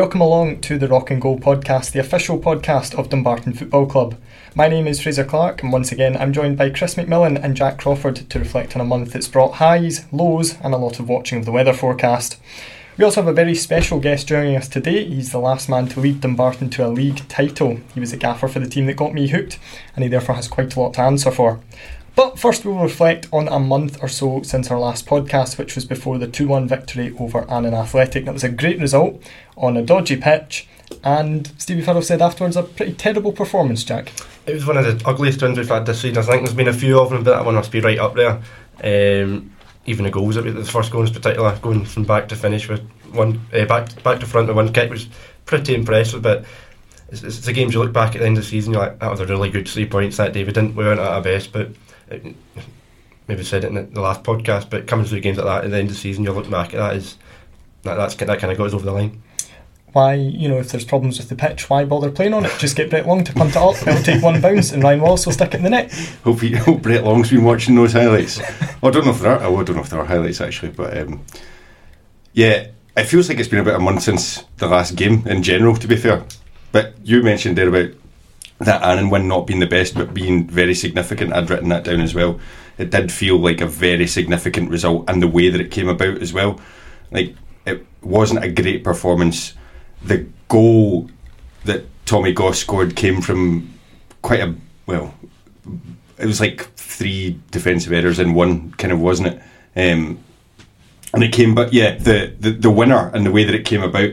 Welcome along to the Rock and Goal podcast, the official podcast of Dumbarton Football Club. My name is Fraser Clark, and once again, I'm joined by Chris McMillan and Jack Crawford to reflect on a month that's brought highs, lows, and a lot of watching of the weather forecast. We also have a very special guest joining us today. He's the last man to lead Dumbarton to a league title. He was a gaffer for the team that got me hooked, and he therefore has quite a lot to answer for. But first, we'll reflect on a month or so since our last podcast, which was before the 2 1 victory over Annan Athletic. That was a great result on a dodgy pitch, and Stevie Farrell said afterwards a pretty terrible performance, Jack. It was one of the ugliest wins we've had this season. I think there's been a few of them, but that one must be right up there. Um, even the goals, the first goal in particular, going from back to finish with one uh, back back to front with one kick was pretty impressive. But it's, it's the games you look back at the end of the season, you're like, that was a really good three points that day. We didn't, we weren't at our best, but maybe said it in the last podcast, but coming through games like that at the end of the season, you look back at that is that that's that kind of goes over the line. Why, you know, if there's problems with the pitch, why bother playing on it? Just get Brett Long to punt it up. It'll take one bounce, and Ryan Wallace will stick it in the net. Hope, he, hope Brett Long's been watching those highlights. well, I don't know if there are. Oh, I don't know if there are highlights actually, but um, yeah, it feels like it's been about a month since the last game in general. To be fair, but you mentioned there about that Annan win not being the best, but being very significant. I'd written that down as well. It did feel like a very significant result, and the way that it came about as well. Like it wasn't a great performance. The goal that Tommy Goss scored came from quite a well. It was like three defensive errors in one, kind of wasn't it? Um, and it came, but yeah, the, the the winner and the way that it came about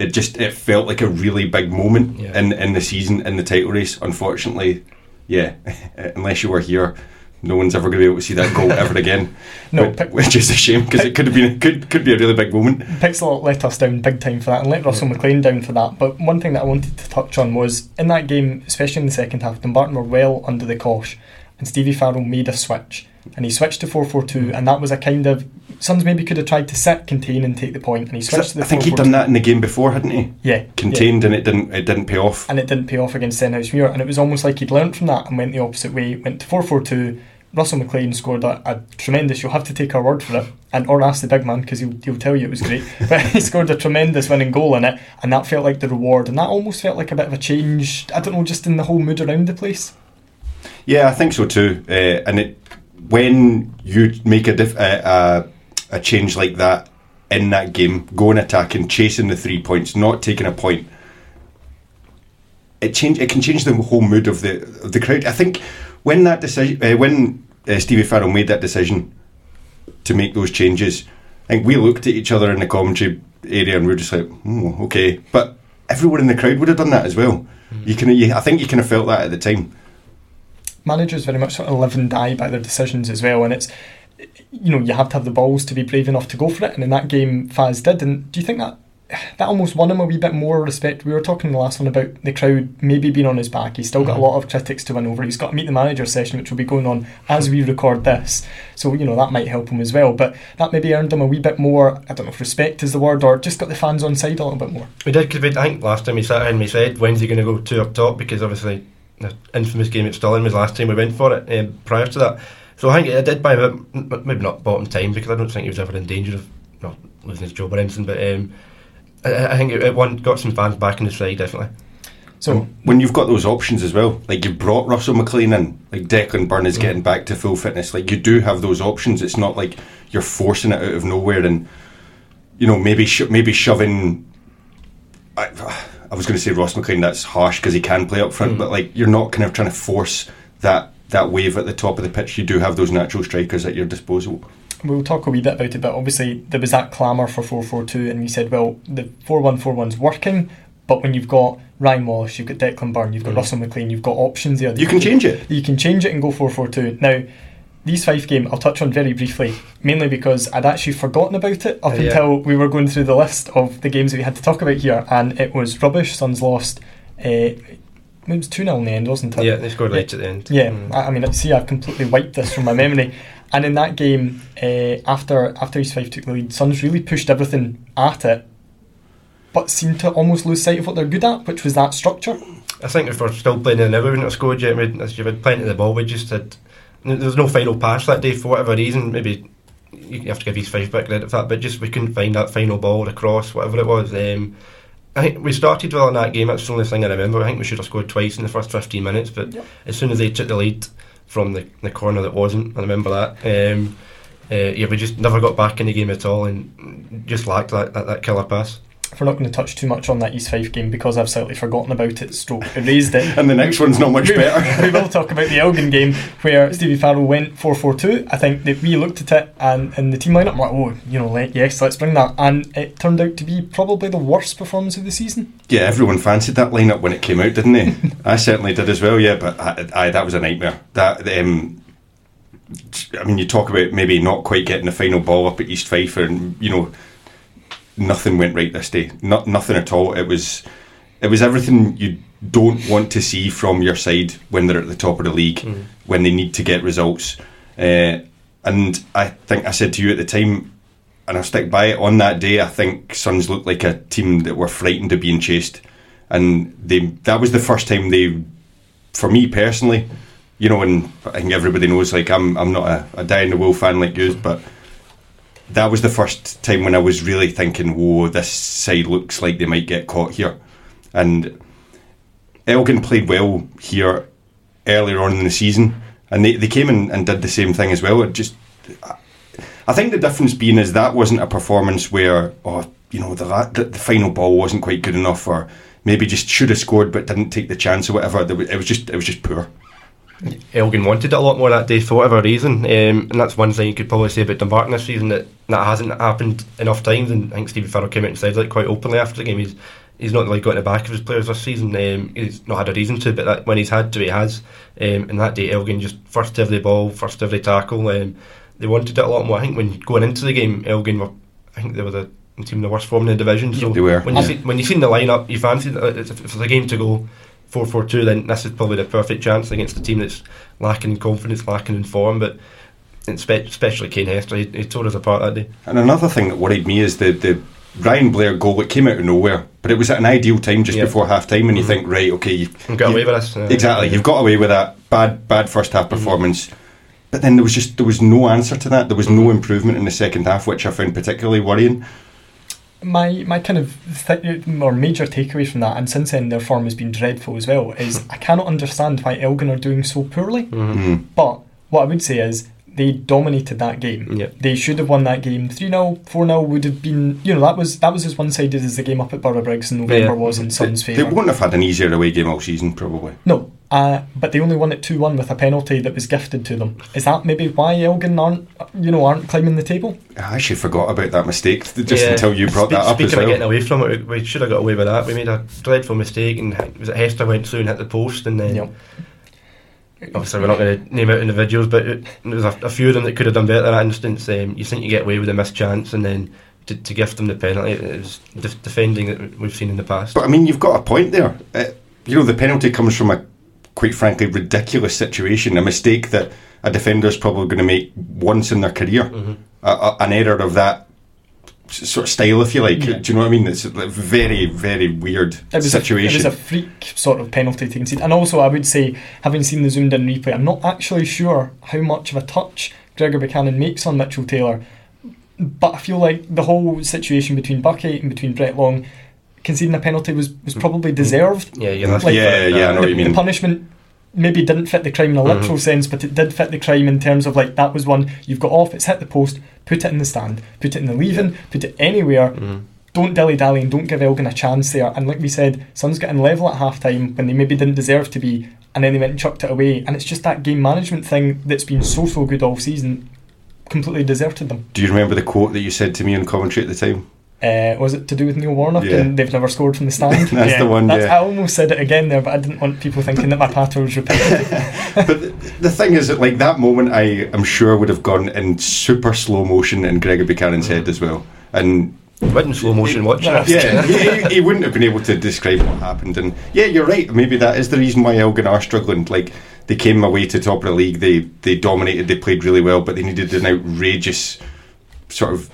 it just it felt like a really big moment yeah. in in the season in the title race. Unfortunately, yeah, unless you were here, no one's ever going to be able to see that goal ever again. no, which, which, is a shame because it could have been could could be a really big moment. Pixel let us down big time for that, and let Russell yeah. McLean down for that. But one thing that I wanted to touch on was in that game, especially in the second half, Dumbarton were well under the cosh, and Stevie Farrell made a switch, and he switched to four four two, and that was a kind of Sons maybe could have tried to sit, contain, and take the point, and he switched to the. I think he'd done that in the game before, hadn't he? Yeah, contained, yeah. and it didn't. It didn't pay off. And it didn't pay off against Stenhousemuir, and it was almost like he'd learnt from that and went the opposite way. Went to four four two. Russell McLean scored a, a, tremendous. You'll have to take our word for it, and or ask the big man because he'll, he'll tell you it was great. but he scored a tremendous winning goal in it, and that felt like the reward, and that almost felt like a bit of a change. I don't know, just in the whole mood around the place. Yeah, I think so too. Uh, and it when you make a diff, uh, uh, a change like that in that game, going attacking, chasing the three points, not taking a point, it change it can change the whole mood of the of the crowd. I think when that decision, uh, when uh, Stevie Farrell made that decision to make those changes, I think we looked at each other in the commentary area and we were just like, oh, okay. But everyone in the crowd would have done that as well. Mm-hmm. You can, you, I think you kind of felt that at the time. Managers very much sort of live and die by their decisions as well, and it's you know, you have to have the balls to be brave enough to go for it. And in that game, Faz did. And do you think that that almost won him a wee bit more respect? We were talking in the last one about the crowd maybe being on his back. He's still got mm-hmm. a lot of critics to win over. He's got a meet the manager session, which will be going on as we record this. So, you know, that might help him as well. But that maybe earned him a wee bit more, I don't know if respect is the word, or just got the fans on side a little bit more. We did, because I think last time he sat and we said, when's he going to go two up top? Because obviously, infamous game at Stirling was last time we went for it. Um, prior to that, so I think it did buy him, maybe not bottom time because I don't think he was ever in danger of not losing his job or anything. But um, I, I, think it, it won, got some fans back in the side definitely. So when you've got those options as well, like you've brought Russell McLean in, like Declan Byrne is getting back to full fitness. Like you do have those options. It's not like you're forcing it out of nowhere and you know maybe sh- maybe shoving. I, I was going to say Ross McLean. That's harsh because he can play up front, mm. but like you're not kind of trying to force that that wave at the top of the pitch, you do have those natural strikers at your disposal. We'll talk a wee bit about it, but obviously there was that clamour for 4 4 2, and we said, well, the 4 1 4 1's working, but when you've got Ryan Wallace, you've got Declan Byrne, you've got mm. Russell McLean, you've got options there. You can change it. You can change it and go 4 4 2. Now, East Fife game I'll touch on very briefly, mainly because I'd actually forgotten about it up uh, until we were going through the list of the games that we had to talk about here, and it was rubbish. Sons lost. Uh, it was 2 0 in the end, wasn't it? Yeah, they scored late at the end. Yeah, mm. I, I, mean, see, I've completely wiped this from my memory. And in that game, uh, after after East Fife took the lead, Sons really pushed everything at it, but seemed to almost lose sight of what they're good at, which was that structure. I think if we're still playing in the we wouldn't have scored yet. As you've had plenty of the ball, we just had. There was no final pass that day for whatever reason. Maybe you have to give East Fife back credit for that, but just we couldn't find that final ball across, whatever it was. Um, I think we started well in that game. That's the only thing I remember. I think we should have scored twice in the first 15 minutes, but Yep. as soon as they took the lead from the, the corner that wasn't, I remember that. Um, uh, yeah, we just never got back in the game at all and just lacked that, that, that killer pass. We're not going to touch too much on that East Fife game because I've slightly forgotten about it, stroke erased it. And the next one's not much better. we will talk about the Elgin game where Stevie Farrell went 4 4 2. I think that we looked at it and in the team lineup, I'm like, oh, you know, let, yes, let's bring that. And it turned out to be probably the worst performance of the season. Yeah, everyone fancied that lineup when it came out, didn't they? I certainly did as well. Yeah, but I, I, that was a nightmare. That um, I mean, you talk about maybe not quite getting the final ball up at East Fife, and you know, nothing went right this day. Not nothing at all. It was it was everything you don't want to see from your side when they're at the top of the league, when they need to get results. Uh, and I think I said to you at the time, and I'll stick by it. On that day, I think Sons looked like a team that were frightened of being chased, and they that was the first time they, for me personally, you know, and I think everybody knows, like I'm I'm not a, a die in the wool fan like you, but that was the first time when I was really thinking, whoa, this side looks like they might get caught here, and Elgin played well here earlier on in the season, and they, they came in and did the same thing as well. It just I think the difference being is that wasn't a performance where, oh, you know, the, the, the final ball wasn't quite good enough, or maybe just should have scored but didn't take the chance or whatever. It was just, it was just poor. Elgin wanted it a lot more that day for whatever reason, um, and that's one thing you could probably say about Dumbarton this season that that hasn't happened enough times. And I think Stevie Farrell came out and said that quite openly after the game. He's he's not really got in the back of his players this season. Um, he's not had a reason to, but that, when he's had to, he has. Um, and that day, Elgin just first to every ball, first to every tackle. Um, they wanted it a lot more. I think when going into the game, Elgin were, I think they were the team in the worst form in the division. So were, when you yeah. see when you seen the lineup, you fancied if if it's a game to go. 4 4 2, then this is probably the perfect chance against a team that's lacking in confidence, lacking in form. But especially Kane Hester, he, he tore us apart that day. And another thing that worried me is the, the Ryan Blair goal. that came out of nowhere, but it was at an ideal time just Yeah. before half time, and you think, right, okay, you And got you- away with this. uh, Exactly, you've got away with that bad, bad first half performance. But then there was just there was no answer to that. There was no improvement in the second half, which I found particularly worrying. My my kind of th- or major takeaway from that, and since then their form has been dreadful as well, is I cannot understand why Elgin are doing so poorly. Mm. But what I would say is they dominated that game. Yeah. They should have won that game 3 0, 4 0 would have been you know, that was that was as one sided as the game up at Borough Briggs in November Yeah. was in They, Sun's they favour. wouldn't have had an easier away game all season, probably. No. Uh, but they only won it two one with a penalty that was gifted to them. Is that maybe why Elgin aren't you know, aren't climbing the table? I actually forgot about that mistake just Yeah. until you brought Speak- that up Speaking as of getting away from it, we we should have got away with that. We made a dreadful mistake, and was it Hester went through and hit the post, and then Yep. obviously we're not going to name out individuals, but it, there was a, a few of them that could have done better in that instance. Um, you think you get away with a missed chance, and then to, to gift them the penalty, it was def- defending that we've seen in the past. But I mean, you've got a point there. Uh, you know, the penalty comes from a quite frankly ridiculous situation, a mistake that a defender is probably going to make once in their career. Mhm. A, a, an error of that sort of style, if you like. Yeah. Do you know what I mean? It's a very, very weird It situation. A, it was a freak sort of penalty to concede. And also, I would say, having seen the zoomed in replay, I'm not actually sure how much of a touch Gregor Buchanan makes on Mitchell Taylor. But I feel like the whole situation between Buckett and between Brett Long conceding a penalty was, was hmm. probably hmm. deserved. yeah, yeah, that's Like- Yeah, yeah, I know what the, you mean. the punishment maybe didn't fit the crime in a mm-hmm. literal sense, but it did fit the crime in terms of like that was one you've got off, it's hit the post, put it in the stand, put it in the leaving, put it anywhere. Mm-hmm. Don't dilly dally and don't give Elgin a chance there. And like we said, Sons getting level at half time when they maybe didn't deserve to be, and then they went and chucked it away. And it's just that game management thing that's been so so good all season, completely deserted them. Do you remember the quote that you said to me in commentary at the time? Uh, was it to do with Neil Warnock Yeah. and they've never scored from the stand? That's the one, that's- yeah. I almost said it again there, but I didn't want people thinking that my patter was repetitive. but the, the thing is that like that moment I am sure would have gone in super slow motion in Gregor Buchanan's head as well. And Went in slow motion watching it. yeah, he, he wouldn't have been able to describe what happened. And yeah, you're right. Maybe that is the reason why Elgin are struggling. Like they came away to top of the league, they they dominated, they played really well, but they needed an outrageous sort of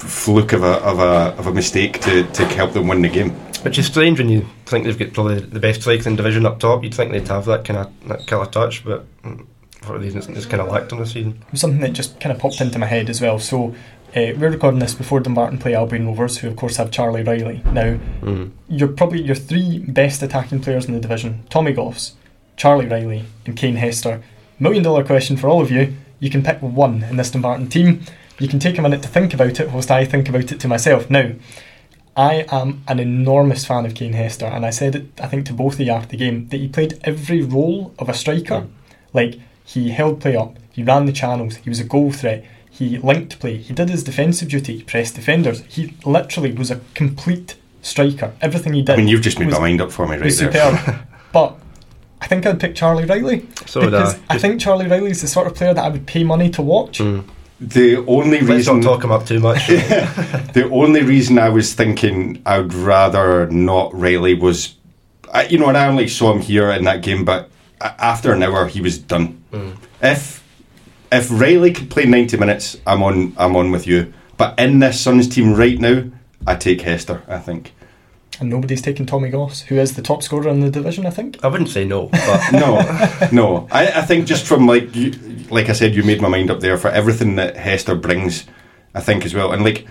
fluke of a of a of a mistake to, to help them win the game. Which is strange when you think they've got probably the best strikes in division up top. You'd think they'd have that kind of that killer touch, but mm, for a reason it's, it's kind of lacked on the season. something that just kind of popped into my head as well. So Uh, we're recording this before Dumbarton play Albion Rovers, who of course have Charlie Riley. Now, Mm. you're probably your three best attacking players in the division: Tommy Goss, Charlie Riley, and Kane Hester. Million dollar question for all of you: you can pick one in this Dumbarton team. You can take a minute to think about it, whilst I think about it to myself. Now, I am an enormous fan of Kane Hester, and I said it, I think, to both of you after the game that he played every role of a striker. Like he held play up, he ran the channels, he was a goal threat, he linked play, he did his defensive duty, he pressed defenders. He literally was a complete striker. Everything he did. I mean, you've just made was, my mind up for me right there. but I think I'd pick Charlie Riley So would because I. I think Charlie Riley's the sort of player that I would pay money to watch. Mm. The only Let's reason not talk him up too much. the only reason I was thinking I would rather not Riley was, I, you know, and I only saw him here in that game, but after an hour he was done. Mm. If if Riley could play ninety minutes, I'm on. I'm on with you. But in this Sons team right now, I take Hester. I think. And nobody's taken Tommy Goss, who is the top scorer in the division, I think. I wouldn't say no, but No, no. I, I think just from like you, like I said, you made my mind up there for everything that Hester brings. I think as well, and like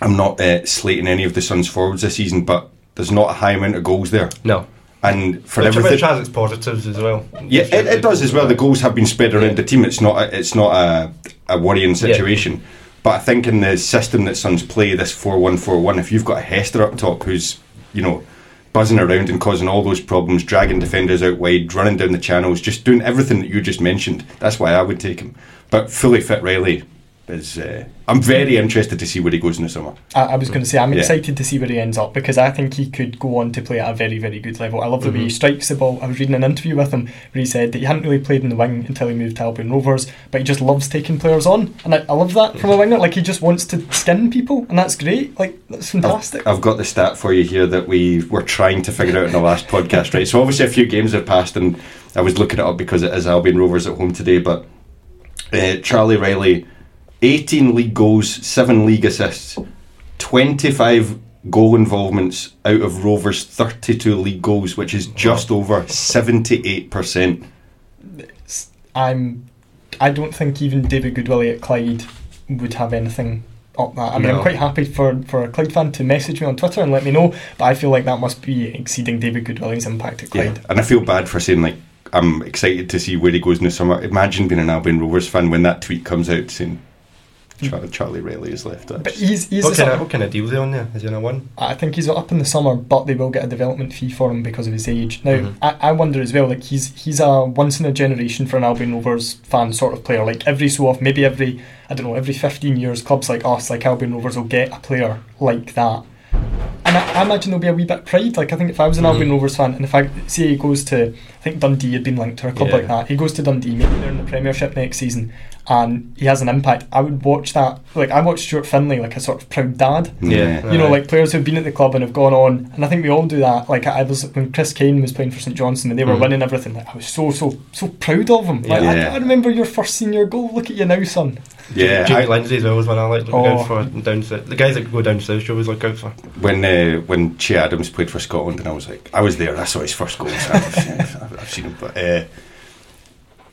I'm not uh, slating any of the Sons forwards this season, but there's not a high amount of goals there, no. and for Which, everything. which has its positives as well. Yeah, it, it does as well. The goals have been spread around the team. It's not a, it's not a, a worrying situation. But I think in the system that Sons play, this four one four one, if you've got Hester up top who's you know buzzing around and causing all those problems, dragging defenders out wide, running down the channels, just doing everything that you just mentioned, that's why I would take him. But fully fit Riley is. Uh, I'm very interested to see where he goes in the summer. I, I was going to say, I'm Yeah. excited to see where he ends up because I think he could go on to play at a very, very good level. I love the way he Mm-hmm. strikes the ball. I was reading an interview with him where he said that he hadn't really played in the wing until he moved to Albion Rovers, but he just loves taking players on. And I, I love that from a winger. Like, he just wants to skin people, and that's great. Like, that's fantastic. I've got the stat for you here that we were trying to figure out in the last podcast, right? So obviously a few games have passed, and I was looking it up because it is Albion Rovers at home today. But uh, Charlie Riley, 18 league goals, seven league assists, 25 goal involvements out of Rovers' 32 league goals, which is just over 78%. I'm. I don't think even David Goodwillie at Clyde would have anything up that. I mean, I'm quite happy for, for a Clyde fan to message me on Twitter and let me know, but I feel like that must be exceeding David Goodwillie's impact at Clyde. Yeah, and I feel bad for saying like I'm excited to see where he goes in the summer. Imagine being an Albion Rovers fan when that tweet comes out saying Char- Charlie Riley is left. But he's, he's What kind, of, of- what kind of deal is he on there? Is he on a one? I think he's up in the summer, but they will get a development fee for him because of his age. Now, Mhm. I, I wonder as well, like he's he's a once in a generation for an Albion Rovers fan sort of player. Like every so often, maybe every I don't know, every fifteen years, clubs like us, like Albion Rovers, will get a player like that. And I, I imagine there'll be a wee bit of pride. Like I think if I was an Mhm. Albion Rovers fan, and if I say he goes to, I think Dundee had been linked to a club Yeah. like that. He goes to Dundee, maybe they're in the Premiership next season, and he has an impact. I would watch that. Like I watched Stuart Finlay, like a sort of proud dad Yeah. you know, Aye. like players who've been at the club and have gone on, and I think we all do that. Like I was when Chris Kane was playing for St Johnstone and they were Mhm. winning everything. Like I was so so so proud of him. Like, Yeah. I, I remember your first senior goal. Look at you now, son. yeah, Jake I- Lindsay as well was one I like looking Oh. out for down south. The guys that go down south, you always look out for. when uh, when Che Adams played for Scotland, and I was like, I was there. I saw his first goal. So I've, I've, I've seen him, but. Uh,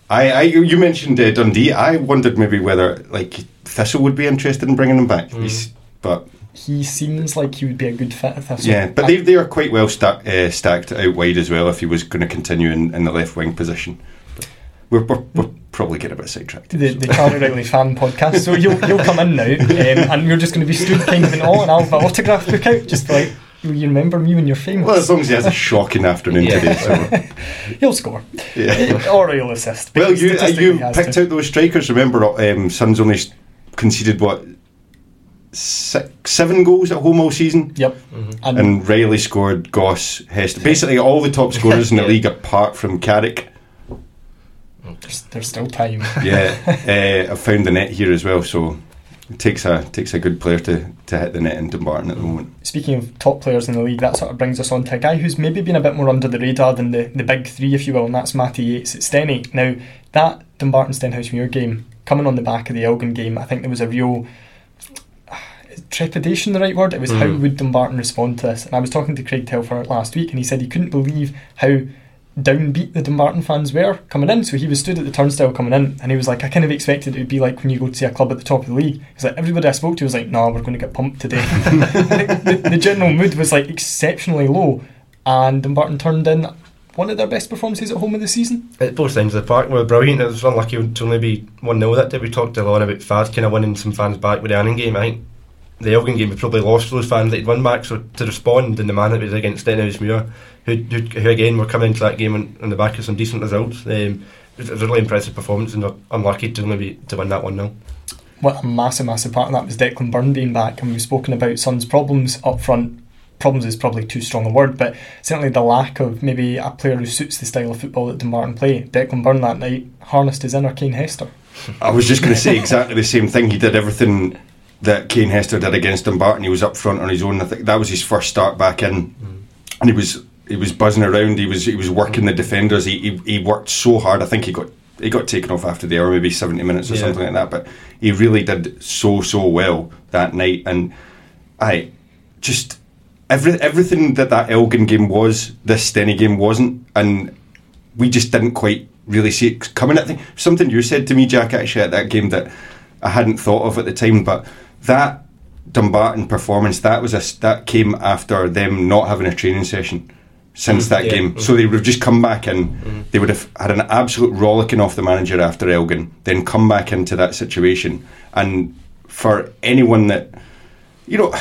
I, I, you mentioned uh, Dundee. I wondered maybe whether like Thistle would be interested in bringing him back. Mm. He's, but He seems like he would be a good fit. At Thistle. yeah, but I- they they are quite well sta- uh, stacked out wide as well. If he was going to continue in, in the left wing position, but we're, we're, we're probably getting a bit sidetracked. the, so. the Charlie Riley fan podcast. So you'll you'll come in now, um, and we're just going to be stood kind of in awe, and I'll have my autograph book out, just like will you remember me when you're famous. Well, as long as he has a shocking afternoon Yeah. today. So, he'll score, yeah. or he'll assist. Well, you uh, you picked to. out those strikers. Remember, um, Sons only conceded what six, seven goals at home all season, Yep, Mhm. and, and Riley scored. Goss, Hester, basically all the top scorers in the Yeah. league apart from Carrick. there's, there's still time. Yeah, uh, I've found the net here as well. So it takes a takes a good player to, to hit the net in Dumbarton at the moment. Speaking of top players in the league, that sort of brings us on to a guy who's maybe been a bit more under the radar than the, the big three, if you will, and that's Matty Yates at Stenny. Now, that Dumbarton Stenhousemuir game, coming on the back of the Elgin game, I think there was a real trepidation the right word? It was how Mhm. would Dumbarton respond to this? And I was talking to Craig Telfer last week, and he said he couldn't believe how downbeat the Dumbarton fans were coming in. So he was stood at the turnstile coming in, and he was like, I kind of expected it would be like when you go to see a club at the top of the league. He's like, everybody I spoke to was like, nah, we're going to get pumped today. the, the general mood was like exceptionally low, and Dumbarton turned in one of their best performances at home of the season. At both ends of the park were brilliant. It was unlucky to only be 1 0 that day. We talked a lot about fans kind of winning some fans back with the Annan game. I think the Elgin game, we probably lost those fans that had won back. So to respond in the man that was against Stenhousemuir, who, who, who again were coming into that game on, on the back of some decent results, um, it was a really impressive performance and unlucky to only be to win that 1 0 what a massive, massive part of that was Declan Byrne being back, and we've spoken about Son's problems up front problems is probably too strong a word, but certainly the lack of maybe a player who suits the style of football that Dumbarton play. Declan Byrne that night harnessed his inner Kane Hester. I was just going to say exactly the same thing. He did everything that Kane Hester did against Dumbarton. He was up front on his own. I think that was his first start back in, mm. and he was he was buzzing around. He was he was working the defenders. He, he, he worked so hard. I think he got he got taken off after the hour, maybe seventy minutes or yeah. something like that. But he really did so so well that night, and I just every everything that that Elgin game was, this Stenny game wasn't, and we just didn't quite really see it coming. I think something you said to me, Jack, actually at that game that I hadn't thought of at the time, but that Dumbarton performance that was a that came after them not having a training session since mm, that yeah. game. Mm. So they would have just come back and mm. they would have had an absolute rollicking off the manager after Elgin, then come back into that situation. And for anyone that, you know,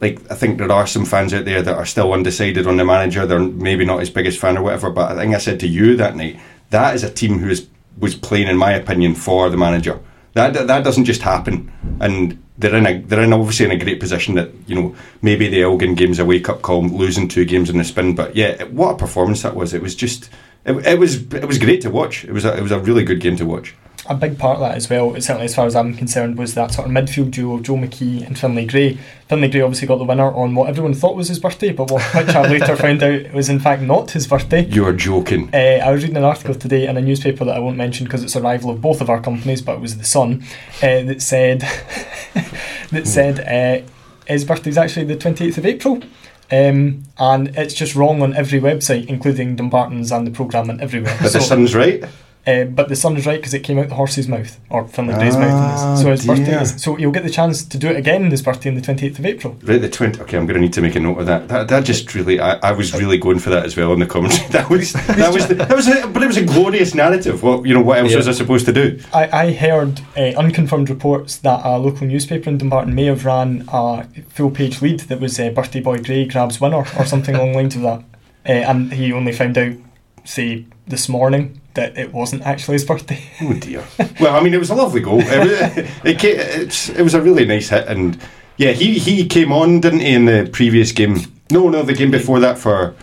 like I think there are some fans out there that are still undecided on the manager. They're maybe not his biggest fan or whatever. But I think I said to you that night that is a team who is was playing, in my opinion, for the manager. That that doesn't just happen, and they're in a they're in obviously in a great position that you know maybe the Elgin game's a wake up call, losing two games in the spin. But yeah, what a performance that was! It was just it, it was it was great to watch. It was a, it was a really good game to watch a big part of that as well, certainly as far as I'm concerned, was that sort of midfield duo of Joe McKee and Finlay Gray. Finlay Gray obviously got the winner on what everyone thought was his birthday, but what, which I later found out was in fact not his birthday. You're joking. Uh, I was reading an article today in a newspaper that I won't mention because it's a rival of both of our companies, but it was the Sun, uh, that said that said uh, his birthday is actually the 28th of April. Um, and it's just wrong on every website, including Dumbarton's and the programme and everywhere. But so, the Sun's right. Uh, but the sun is right because it came out the horse's mouth, or Finlay Gray's ah, mouth. So his dear. birthday is, so you'll get the chance to do it again this birthday on the 28th of April. Right, the 20th. Okay, I'm going to need to make a note of that. That, that just really, I, I was really going for that as well in the commentary. That was, that was, the, that was, a, but it was a glorious narrative. What you know, what else yeah. was I supposed to do? I, I heard uh, unconfirmed reports that a local newspaper in Dumbarton may have ran a full page lead that was uh, Birthday Boy Gray grabs winner or something along the lines of that, uh, and he only found out, say, this morning that it wasn't actually his birthday. oh dear. Well, I mean, it was a lovely goal. It, it, it, it, was a really nice hit, and yeah, he he came on, didn't he, in the previous game? No, no, the game before that for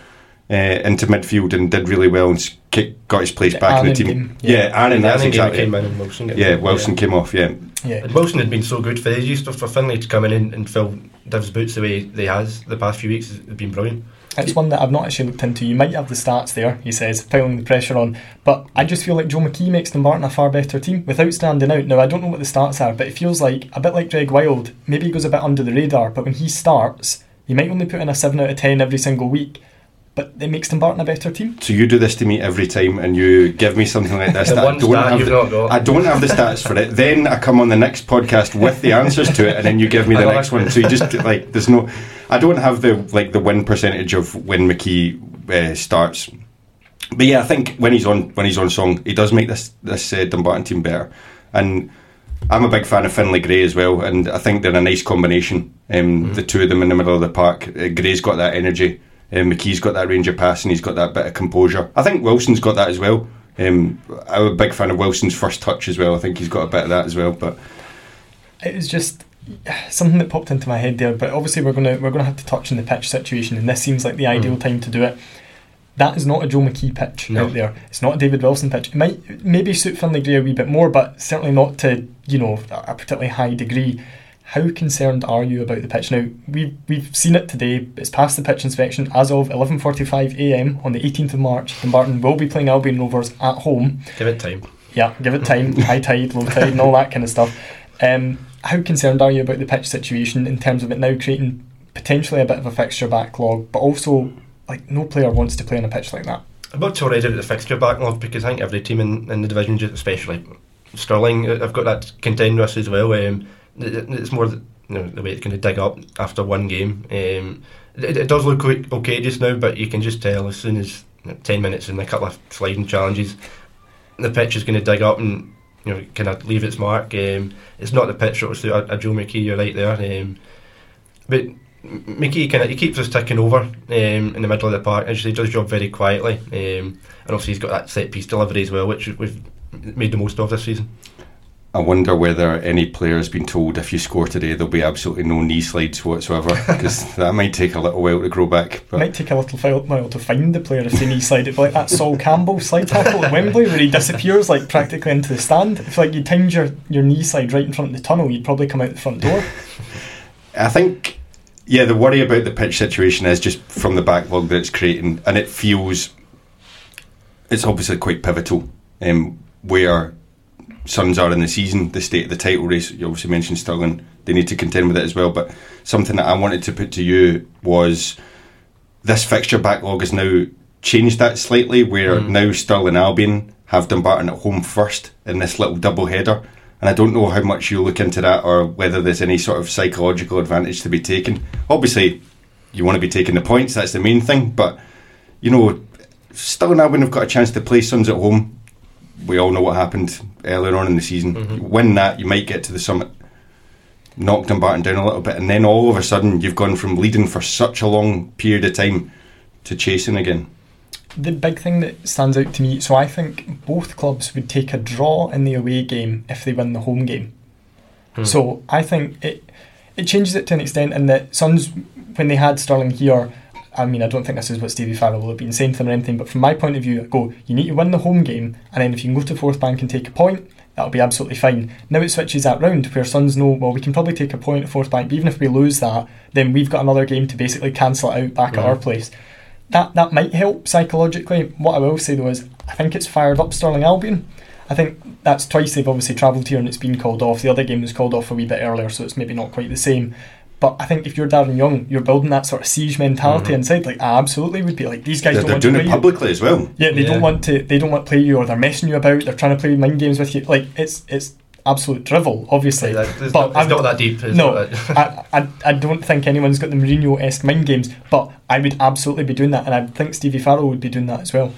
uh, into midfield and did really well and kick, got his place back in the team. Game, yeah, yeah Aaron, that's exactly. Came in and Wilson yeah, Wilson yeah. came off. Yeah, yeah. And Wilson had been so good for ages. For Finlay to come in and fill Div's boots the way they has the past few weeks has been brilliant. It's one that I've not actually looked into. You might have the stats there, he says, piling the pressure on. But I just feel like Joe McKee makes Dumbarton a far better team without standing out. Now, I don't know what the stats are, but it feels like a bit like Greg Wild. Maybe he goes a bit under the radar, but when he starts, he might only put in a 7 out of 10 every single week but it makes Dumbarton a better team. So you do this to me every time, and you give me something like this. that I don't have the, I don't have the stats for it. Then I come on the next podcast with the answers to it, and then you give me the next one. So you just like there's no. I don't have the like the win percentage of when McKee uh, starts. But yeah, I think when he's on when he's on song, he does make this this uh, Dumbarton team better, and. I'm a big fan of Finlay Gray as well, and I think they're a nice combination. Um, mm. The two of them in the middle of the park. Uh, Gray's got that energy, um, McKee's got that range of passing. He's got that bit of composure. I think Wilson's got that as well. Um, I'm a big fan of Wilson's first touch as well. I think he's got a bit of that as well. But it was just something that popped into my head there. But obviously, we're gonna we're gonna have to touch on the pitch situation, and this seems like the ideal mm. time to do it. That is not a Joe McKee pitch no. out there. It's not a David Wilson pitch. It might maybe suit Finlay Gray a wee bit more, but certainly not to you know a particularly high degree. How concerned are you about the pitch now? We've we've seen it today. It's past the pitch inspection as of 11:45 a.m. on the 18th of March. Dumbarton will be playing Albion Rovers at home. Give it time. Yeah, give it time. High tide, low tide, and all that kind of stuff. Um, how concerned are you about the pitch situation in terms of it now creating potentially a bit of a fixture backlog, but also like no player wants to play on a pitch like that? I'm not to worried about the fixture backlog because I think every team in, in the division, just especially Stirling, uh, I've got that contend with as well. Um, it's more the, you know, the way it's going to dig up after one game. Um, it, it, does look okay just now, but you can just tell as soon as you know, 10 minutes and a couple of sliding challenges, the pitch is going to dig up and you know kind of leave its mark. Um, it's not the pitch that was a, a Joe McKee, you're right there. Um, but McKee kind of he keeps us ticking over um, in the middle of the park. And he does job very quietly, um, and obviously he's got that set piece delivery as well, which we've made the most of this season. I wonder whether any player has been told if you score today there'll be absolutely no knee slides whatsoever because that might take a little while to grow back. But. It might take a little while to find the player if they knee slide. It's like that Sol Campbell slide tackle at Wembley where he disappears like practically into the stand. If like you timed your, your knee slide right in front of the tunnel, you'd probably come out the front door. I think, yeah, the worry about the pitch situation is just from the backlog that it's creating, and it feels it's obviously quite pivotal. Um, where Sons are in the season, the state of the title race. You obviously mentioned Stirling; they need to contend with it as well. But something that I wanted to put to you was this fixture backlog has now changed that slightly, where mm. now Stirling Albion have Dumbarton at home first in this little double header. And I don't know how much you look into that or whether there's any sort of psychological advantage to be taken. Obviously, you want to be taking the points, that's the main thing. But, you know, Stirling Albion have got a chance to play Suns at home we all know what happened earlier on in the season. Mm-hmm. win that, you might get to the summit, knock Dumbarton down a little bit, and then all of a sudden you've gone from leading for such a long period of time to chasing again. The big thing that stands out to me, so I think both clubs would take a draw in the away game if they win the home game. Hmm. So I think it it changes it to an extent in that Sons when they had Stirling here I mean, I don't think this is what Stevie Farrell will have been saying to them or anything, but from my point of view, I go, you need to win the home game, and then if you can go to Forthbank and take a point, that'll be absolutely fine. Now it switches that round where Sons know, well, we can probably take a point at Forthbank, but even if we lose that, then we've got another game to basically cancel it out back at our mm-hmm. place. That that might help psychologically. What I will say though is, I think it's fired up Stirling Albion. I think that's twice they've obviously travelled here and it's been called off. The other game was called off a wee bit earlier, so it's maybe not quite the same. But I think if you're Darren Young, you're building that sort of siege mentality mm-hmm. inside. Like, I absolutely would be like these guys. They're, don't they're want doing to it publicly you. as well. Yeah, they yeah. don't want to. They don't want to play you, or they're messing you about. They're trying to play mind games with you. Like it's it's absolute drivel, obviously. Yeah, it's but not, it's not that deep. It's no, I, I, I don't think anyone's got the Mourinho esque mind games, but I would absolutely be doing that, and I think Stevie Farrell would be doing that as well.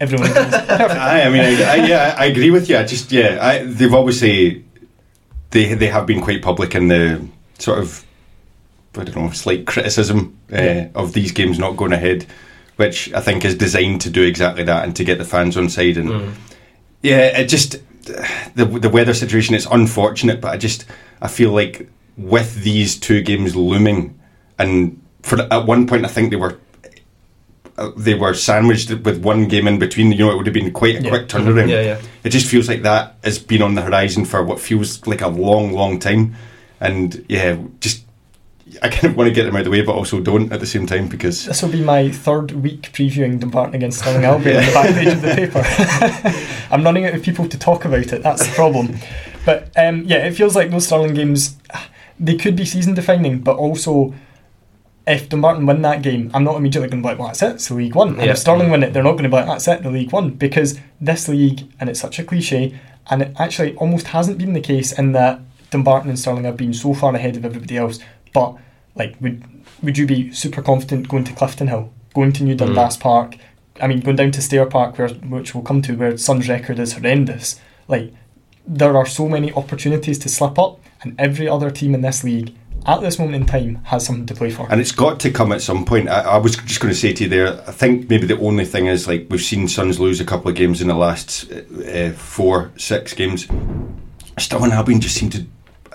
Everyone. I, I mean, I, I, yeah, I agree with you. I just, yeah, I, they've obviously they they have been quite public in the sort of I don't know slight criticism uh, yeah. of these games not going ahead, which I think is designed to do exactly that and to get the fans on side. And mm. yeah, it just the the weather situation is unfortunate, but I just I feel like with these two games looming, and for at one point I think they were they were sandwiched with one game in between. You know, it would have been quite a yeah. quick turnaround. Yeah, yeah. It just feels like that has been on the horizon for what feels like a long, long time. And yeah, just I kind of want to get them out of the way, but also don't at the same time because this will be my third week previewing Dumbarton against Stirling Albion yeah. on the back page of the paper. I'm running out of people to talk about it. That's the problem. But um, yeah, it feels like those Stirling games they could be season defining, but also if Dumbarton win that game, I'm not immediately going to be like, well, that's it, it's the League One. And yeah. if Stirling win it, they're not going to be like, that's it, the League One. Because this league, and it's such a cliche, and it actually almost hasn't been the case in that Dumbarton and Stirling have been so far ahead of everybody else. But, like, would would you be super confident going to Clifton Hill, going to New mm. Dundas mm. Park, I mean, going down to Stair Park, where, which we'll come to, where Son's record is horrendous? Like, there are so many opportunities to slip up, and every other team in this league at this moment in time has something to play for. And it's got to come at some point. I, I was just going to say to you there, I think maybe the only thing is like we've seen Sons lose a couple of games in the last uh, four, six games. Stirling Albion just seem to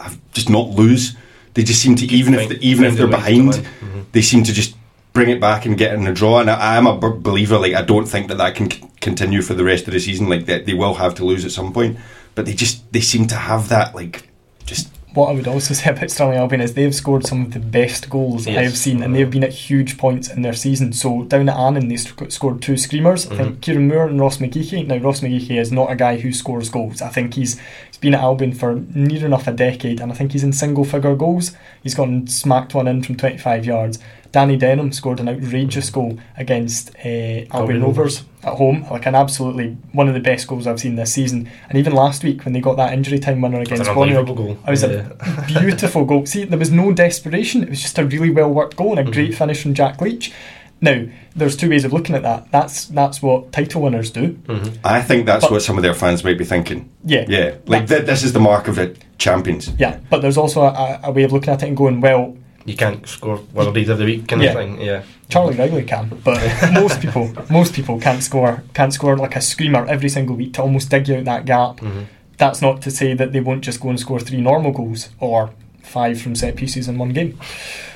have just not lose. They just seem to even if the, even if they're behind, mm-hmm. they seem to just bring it back and get in a draw. And I, am a believer. Like I don't think that that can c- continue for the rest of the season. Like that, they will have to lose at some point. But they just they seem to have that like just what I would also say about Stirling Albion is they've scored some of the best goals yes. I have seen, and they've been at huge points in their season. So down at Annan, they scored two screamers. Mm-hmm. I think mm-hmm. Kieran Moore and Ross McGeachie. Now Ross McGeachie is not a guy who scores goals. I think he's he's been at Albion for near enough a decade, and I think he's in single figure goals. He's gone and smacked one in from 25 yards. Danny Denham scored an outrageous goal against uh, Albion Rovers at home, like an absolutely one of the best goals I've seen this season. And even last week when they got that injury time winner against Bonnyrigg, goal. it was yeah. a beautiful goal. See, there was no desperation; it was just a really well worked goal and a mm-hmm. great finish from Jack Leach. Now, there's two ways of looking at that. That's that's what title winners do. Mm-hmm. I think that's but, what some of their fans might be thinking. Yeah, yeah, like th- this is the mark of it, champions. Yeah, but there's also a, a, way of looking at it and going, well, you can't score worldies every week kind yeah. of thing. Yeah. Charlie Riley can, but most people most people can't score can't score like a screamer every single week to almost dig you out that gap. Mm-hmm. That's not to say that they won't just go and score three normal goals or five from set pieces in one game.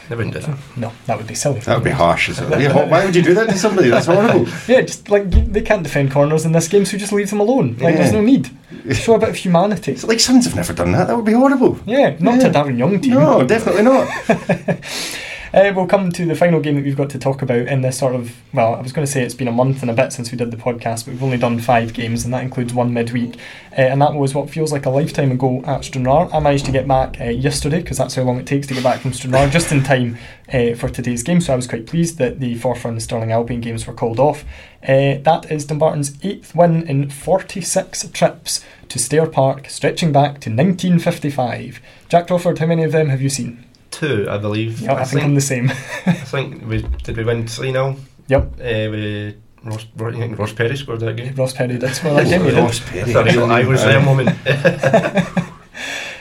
They wouldn't do that. No, that would be silly. That would be harsh. As well. yeah, why would you do that to somebody? That's horrible. yeah, just like they can't defend corners in this game, so just leave them alone. Like yeah. there's no need. Show a bit of humanity. It's like Sons have never done that. That would be horrible. Yeah, not yeah. to Darren Young team. No, definitely not. Uh, we'll come to the final game that we've got to talk about in this sort of. Well, I was going to say it's been a month and a bit since we did the podcast, but we've only done five games, and that includes one midweek. Uh, and that was what feels like a lifetime ago at Stranraer. I managed to get back uh, yesterday because that's how long it takes to get back from Stranraer, just in time uh, for today's game. So I was quite pleased that the Forfar and Stirling Albion games were called off. Uh, that is Dumbarton's eighth win in 46 trips to Stair Park, stretching back to 1955. Jack Crawford, how many of them have you seen? Two, I believe. Yeah, I, I think, think, I'm the same. I think we did we win three 0 Yep. Uh, we Ross, Ross Perry scored that game. Ross Perry did score that game. Ross Perry. That's a real Irish there moment. Uh,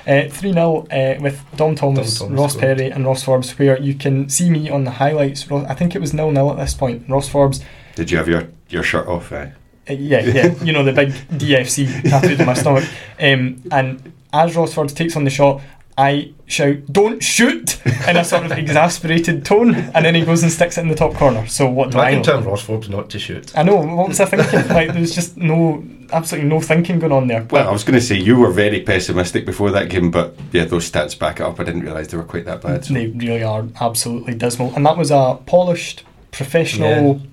3 0 uh, with Dom Thomas, Dom Thomas Ross scored. Perry, and Ross Forbes, where you can see me on the highlights. I think it was 0 0 at this point. Ross Forbes. Did you have your, your shirt off? Eh? Uh, yeah, yeah, you know, the big DFC tattooed on my stomach. Um, and as Ross Forbes takes on the shot, I shout, "Don't shoot!" in a sort of exasperated tone, and then he goes and sticks it in the top corner. So what do I, I can tell Ross Forbes not to shoot. I know. What was I thinking? like there was just no, absolutely no thinking going on there. Well, I was going to say you were very pessimistic before that game, but yeah, those stats back it up. I didn't realise they were quite that bad. So. They really are absolutely dismal, and that was a polished, professional. Yeah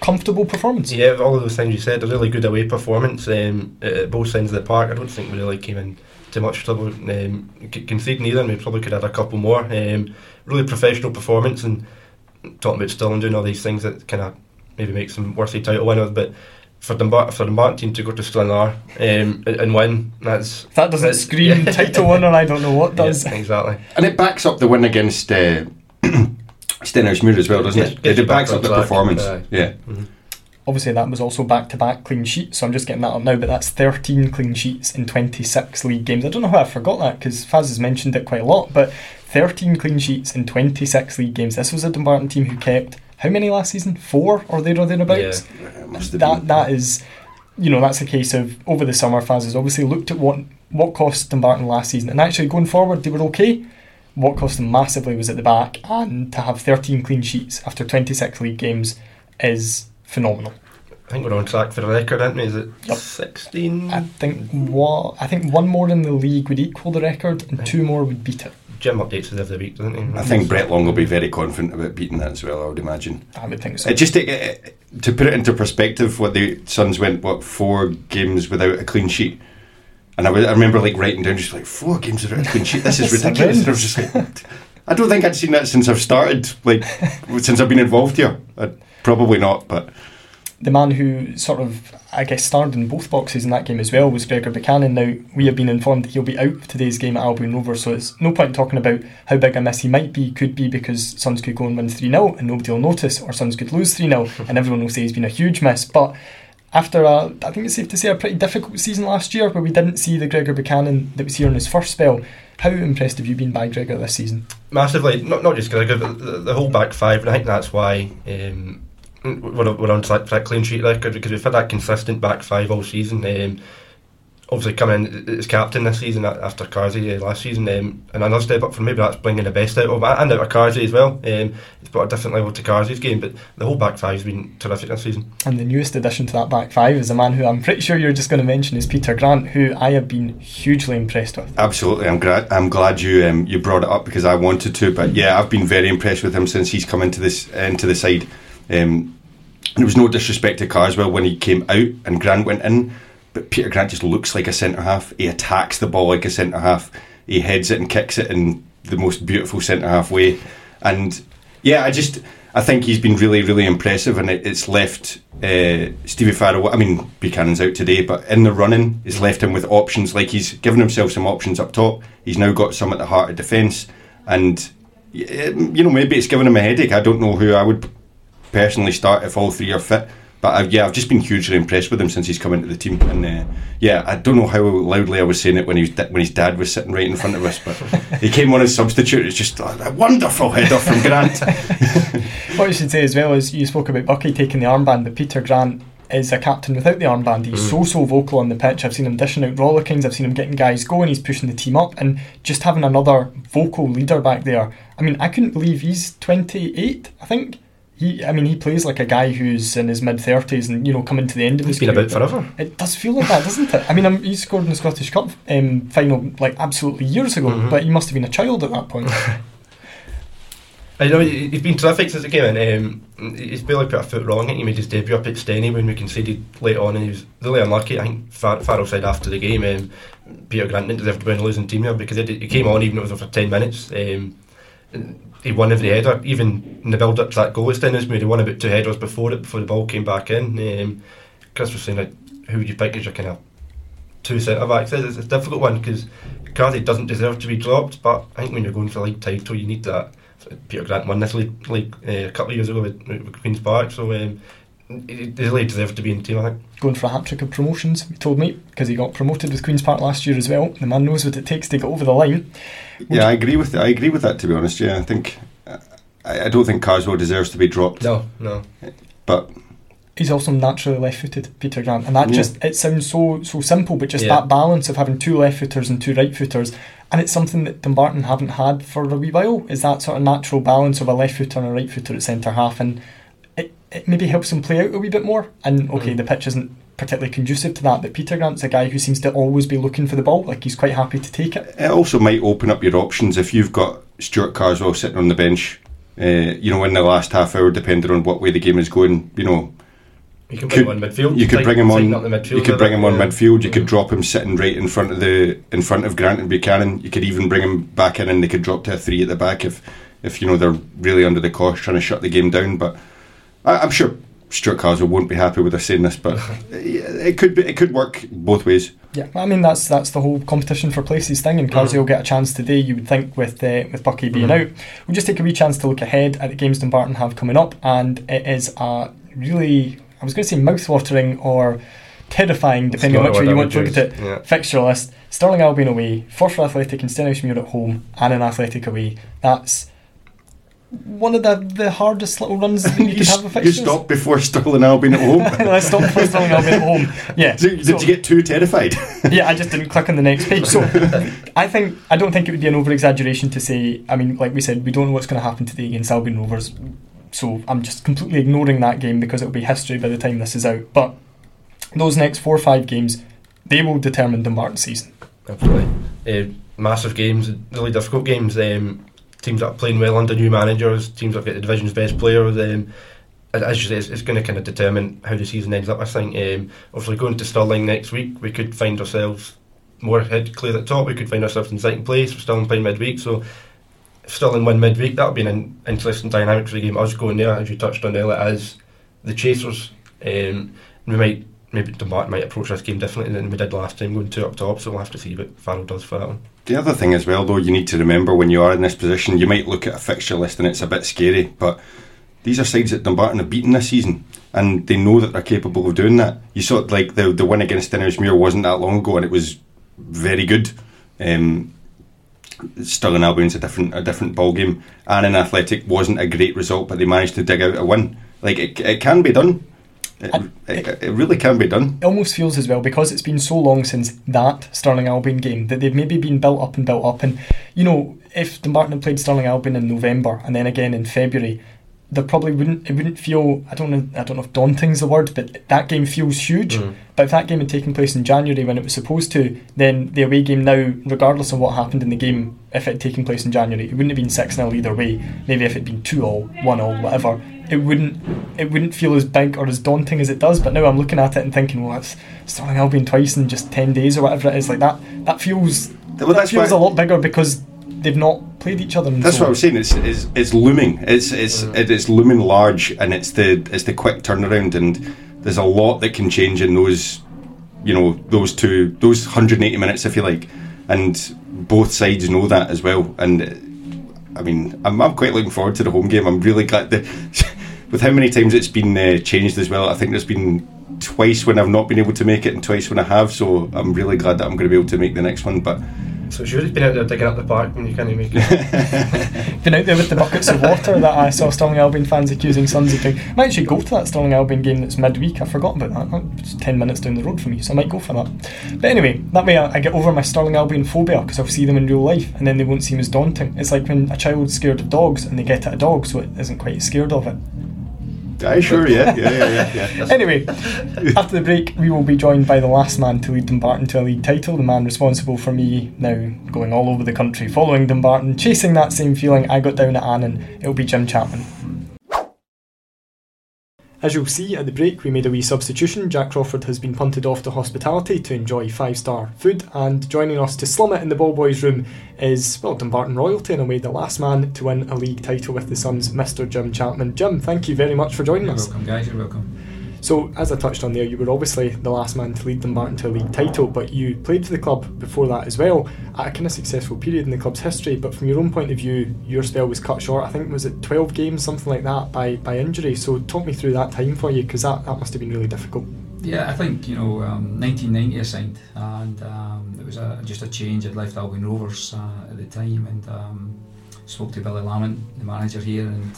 comfortable performance. Yeah, all of those things you said, a really good away performance um, at both ends of the park. I don't think we really came in too much trouble um, conceding either, and we probably could add a couple more. Um, really professional performance, and talking about Stirling doing all these things that kind of maybe makes them worthy title winners, but for the for the Martin team to go to Stranraer um, and win. That's that doesn't that's, scream yeah. title winner. I don't know what does. Yeah, exactly. And it backs up the win against uh, Stenhousemuir as well, doesn't it? It, it backs up the performance. Uh, yeah. Mm-hmm. Obviously, that was also back to back clean sheets, so I'm just getting that up now, but that's 13 clean sheets in 26 league games. I don't know how I forgot that because Faz has mentioned it quite a lot, but 13 clean sheets in 26 league games. This was a Dumbarton team who kept how many last season? Four or there or thereabouts? Yeah, that, that is, you know, that's a case of over the summer, Faz has obviously looked at what, what cost Dumbarton last season, and actually going forward, they were okay what cost them massively was at the back, and to have 13 clean sheets after 26 league games is phenomenal. I think we're on track for the record, aren't we? Is it yep. 16? I think what I think one more in the league would equal the record, and two more would beat it. Jim updates it every week, doesn't he? I think Brett Long will be very confident about beating that as well. I would imagine. I would think so. It just to, uh, to put it into perspective, what the Sons went what four games without a clean sheet, and I, I remember like writing down just like four games without a clean sheet. This is ridiculous. and I was just like, I don't think I'd seen that since I've started, like since I've been involved here. I'd, probably not, but the man who sort of, I guess, starred in both boxes in that game as well was Gregor Buchanan. Now, we have been informed that he'll be out today's game at Albion Rovers, so it's no point talking about how big a miss he might be, could be, because Sons could go and win 3 0 and nobody will notice, or Sons could lose 3 0 and everyone will say he's been a huge miss. But after a, I think it's safe to say, a pretty difficult season last year where we didn't see the Gregor Buchanan that was here in his first spell, how impressed have you been by Gregor this season? Massively, not, not just Gregor, but the, the whole back five, and I think that's why. Um, we're, we're on track for that clean sheet record because we've had that consistent back five all season. Um, obviously coming in as captain this season after Carsey uh, last season um, and another step up for maybe that's bringing the best out of and out of Carsey as well um, it's brought a different level to Carsey's game but the whole back five has been terrific this season and the newest addition to that back five is a man who I'm pretty sure you're just going to mention is Peter Grant who I have been hugely impressed with absolutely I'm glad I'm glad you um, you brought it up because I wanted to but yeah I've been very impressed with him since he's come into this into the side um, there was no disrespect to Carswell when he came out and Grant went in, but Peter Grant just looks like a centre half. He attacks the ball like a centre half. He heads it and kicks it in the most beautiful centre half way. And Yeah, I just I think he's been really, really impressive, and it, it's left uh, Stevie Farrell. I mean, Buchanan's out today, but in the running, it's left him with options. Like he's given himself some options up top. He's now got some at the heart of defence, and you know maybe it's given him a headache. I don't know who I would personally start if all three are fit. But I've, yeah, I've just been hugely impressed with him since he's come into the team. And uh, yeah, I don't know how loudly I was saying it when he was when his dad was sitting right in front of us, but he came on as substitute. It's just a wonderful header from Grant. what you should say as well is you spoke about Bucky taking the armband, but Peter Grant is a captain without the armband. He's mm. so so vocal on the pitch. I've seen him dishing out rollickings. I've seen him getting guys going. He's pushing the team up, and just having another vocal leader back there. I mean, I couldn't believe he's 28. I think he, I mean, he plays like a guy who's in his mid thirties and you know coming to the end of his. He's been about forever. It does feel like that, doesn't it? I mean, um, he scored in the Scottish Cup um, final like absolutely years ago, mm-hmm. but he must have been a child at that point. I know he's been terrific since he came in. Um, he's barely put a foot wrong. I think he made his debut up at Stenny when we conceded late on, and he was really unlucky. I think Far- Farrell said after the game, um, Peter Grant didn't deserve to be on a losing team here because he came on even though it was for ten minutes. Um, he won every header, even in the build up to that goal at Stennismead. He won about two headers before it, before the ball came back in. Um, Chris was saying, like, who would you pick as your kind of two centre backs? It's a difficult one because Carthy doesn't deserve to be dropped, but I think when you're going for a league title, you need that. Peter Grant won this league, league uh, a couple of years ago with, with Queen's Park, so um, he really deserves to be in the team, I think. Going for a hat trick of promotions, he told me, because he got promoted with Queen's Park last year as well. The man knows what it takes to get over the line. Would yeah, I agree with that. I agree with that. To be honest, yeah, I think I, I don't think Carswell deserves to be dropped. No, no. But he's also naturally left-footed, Peter Grant, and that yeah. just it sounds so so simple, but just yeah. that balance of having two left-footers and two right-footers, and it's something that Dumbarton haven't had for a wee while. Is that sort of natural balance of a left-footer and a right-footer at centre half, and it, it maybe helps him play out a wee bit more. And okay, mm. the pitch isn't particularly conducive to that. But Peter Grant's a guy who seems to always be looking for the ball. Like he's quite happy to take it. It also might open up your options if you've got Stuart Carswell sitting on the bench. Uh, you know, in the last half hour, depending on what way the game is going, you know. You can bring could, him on midfield. You could bring him on. You could bring him on yeah. midfield. You could drop him sitting right in front of the in front of Grant and Buchanan. You could even bring him back in, and they could drop to a three at the back if if you know they're really under the cosh trying to shut the game down. But I, I'm sure Stuart Carswell won't be happy with us saying this, but it could be, it could work both ways. Yeah, I mean that's that's the whole competition for places thing, and Carswell will get a chance today. You would think with uh, with Bucky being mm-hmm. out, we'll just take a wee chance to look ahead at the games Dumbarton have coming up, and it is a really I was going to say mouth-watering or terrifying, depending on which way you want to look at it. Yeah. Fixture list: Stirling Albion away, Forfar Athletic and Stenhousemuir at home, and Annan Athletic away. That's one of the, the hardest little runs you, you could have a fixture. You stopped before Stirling Albion at home. I stopped before Stirling Albion at home. Yeah. So, did so, you get too terrified? yeah, I just didn't click on the next page. So I think I don't think it would be an over exaggeration to say. I mean, like we said, we don't know what's going to happen today against Albion Rovers. So I'm just completely ignoring that game because it'll be history by the time this is out. But those next four or five games, they will determine the Martin season. Absolutely. Uh, massive games, really difficult games. Um, teams that are playing well under new managers, teams that have got the division's best players. Um, as you say, it's, it's going to kind of determine how the season ends up. I think, um, obviously, going to Stirling next week, we could find ourselves more head clear at top. We could find ourselves in second place. We're still playing midweek, so if Stirling win midweek, that would be an interesting dynamic for the game. Us going there, as you touched on earlier, as the chasers. Um, we might maybe Dumbarton might approach this game differently than we did last time, going two up top. So we'll have to see what Farrell does for that one. The other thing as well, though, you need to remember when you are in this position, you might look at a fixture list and it's a bit scary, but these are sides that Dumbarton have beaten this season, and they know that they're capable of doing that. You saw it like the the win against Stenhousemuir wasn't that long ago, and it was very good. Um, Stirling Albion's a different a different ball game, and Annan Athletic wasn't a great result, but they managed to dig out a win. Like it, it can be done. It, it, it, really can be done. It almost feels as well because it's been so long since that Stirling Albion game that they've maybe been built up and built up. And you know, if Dumbarton had played Stirling Albion in November and then again in February, there probably wouldn't it wouldn't feel I don't know I don't know if daunting's the word, but that game feels huge. Mm. But if that game had taken place in January when it was supposed to, then the away game now, regardless of what happened in the game, if it had taken place in January, it wouldn't have been six 0 either way. Maybe if it had been two all, one all, whatever, it wouldn't it wouldn't feel as big or as daunting as it does. But now I'm looking at it and thinking, well, that's Stirling Albion twice in just ten days or whatever it is. Like that, that feels well, that feels a lot bigger because they've not played each other. That's so what I was saying. It's it's, it's looming. It's it's mm. it is looming large, and it's the it's the quick turnaround, and there's a lot that can change in those, you know, those two those 180 minutes, if you like, and both sides know that as well. And I mean, I'm, I'm quite looking forward to the home game. I'm really glad with how many times it's been uh, changed as well. I think there's been twice when I've not been able to make it, and twice when I have. So I'm really glad that I'm going to be able to make the next one. But So sure, he's been out there digging up the park when you can't even make it. been out there with the buckets of water that I saw Stirling Albion fans accusing Sons of doing. I might actually go to that Stirling Albion game that's midweek. I forgot about that. It's ten minutes down the road from me, so I might go for that. But anyway, that way I, I get over my Stirling Albion phobia because I'll see them in real life, and then they won't seem as daunting. It's like when a child's scared of dogs and they get at a dog, so it isn't quite as scared of it. Aye, sure, yeah, yeah, yeah, yeah. Anyway, after the break, we will be joined by the last man to lead Dumbarton to a league title, the man responsible for me now going all over the country, following Dumbarton, chasing that same feeling I got down at Annan. It'll be Jim Chapman. As you'll see at the break, we made a wee substitution. Jack Crawford has been punted off to hospitality to enjoy five star food, and joining us to slum it in the ball boys room is, well, Dumbarton royalty in a way, the last man to win a league title with the Sons, Mr. Jim Chapman. Jim, thank you very much for joining You're us. welcome, guys. You're welcome. So, as I touched on there, you were obviously the last man to lead Dumbarton to a league title, but you played for the club before that as well at a kind of successful period in the club's history. But from your own point of view, your spell was cut short. I think was it 12 games, something like that, by by injury. So, talk me through that time for you because that, that must have been really difficult. Yeah, I think you know, um, 1990 I signed, and um, it was a, just a change. I'd left Albion Rovers uh, at the time, and um, spoke to Billy Lamont, the manager here, and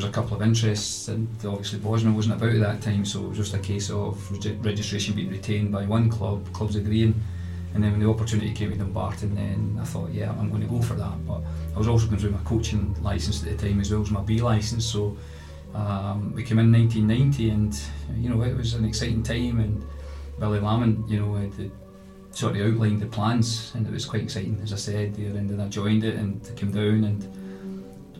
was a couple of interests, and obviously Bosman wasn't about at that time, so it was just a case of regi- registration being retained by one club, clubs agreeing, and then when the opportunity came to Dumbarton, then I thought, yeah, I'm going to go for that. But I was also going through my coaching license at the time as well as my B license, so. Um, we came in 1990 and you know it was an exciting time and Billy Lamont you know had sort of outlined the plans and it was quite exciting as I said there and then I joined it and came down and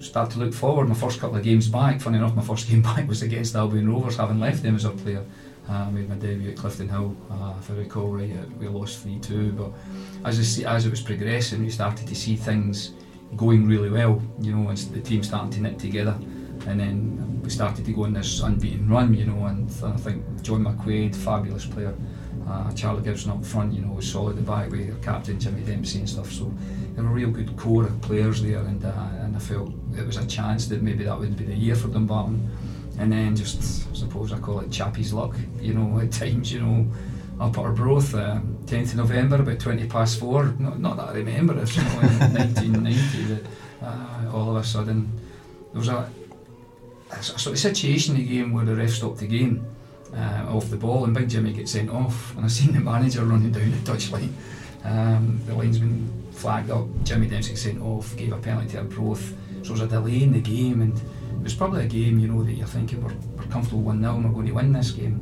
started to look forward. My first couple of games back funny enough my first game back was against Albion Rovers having left them as a player uh, made my debut at Clifton Hill uh, if I recall right uh, we lost 3-2 but as, I see, as it was progressing we started to see things going really well you know and the team starting to knit together. And then we started to go on this unbeaten run, you know, and I think John McQuade, fabulous player, uh, Charlie Gibson up front, you know, was solid at the back with captain Jimmy Dempsey and stuff. So there were a real good core of players there, and uh, and I felt it was a chance that maybe that would be the year for Dumbarton. And then just I suppose I call it Chappie's luck, you know, at times, you know. Up at Arbroath, um, 10th of November, about 20 past four. Not, not that I remember it, you know, in 1990, that uh, all of a sudden there was a, a sort of situation in the game where the ref stopped the game uh, off the ball and Big Jimmy gets sent off and I seen the manager running down the touchline. Um, the linesman flagged up, Jimmy Dempsey sent off, gave a penalty to Arbroath. So there was a delay in the game and it was probably a game, you know, that you're thinking we're, we're comfortable 1 0 and we're going to win this game.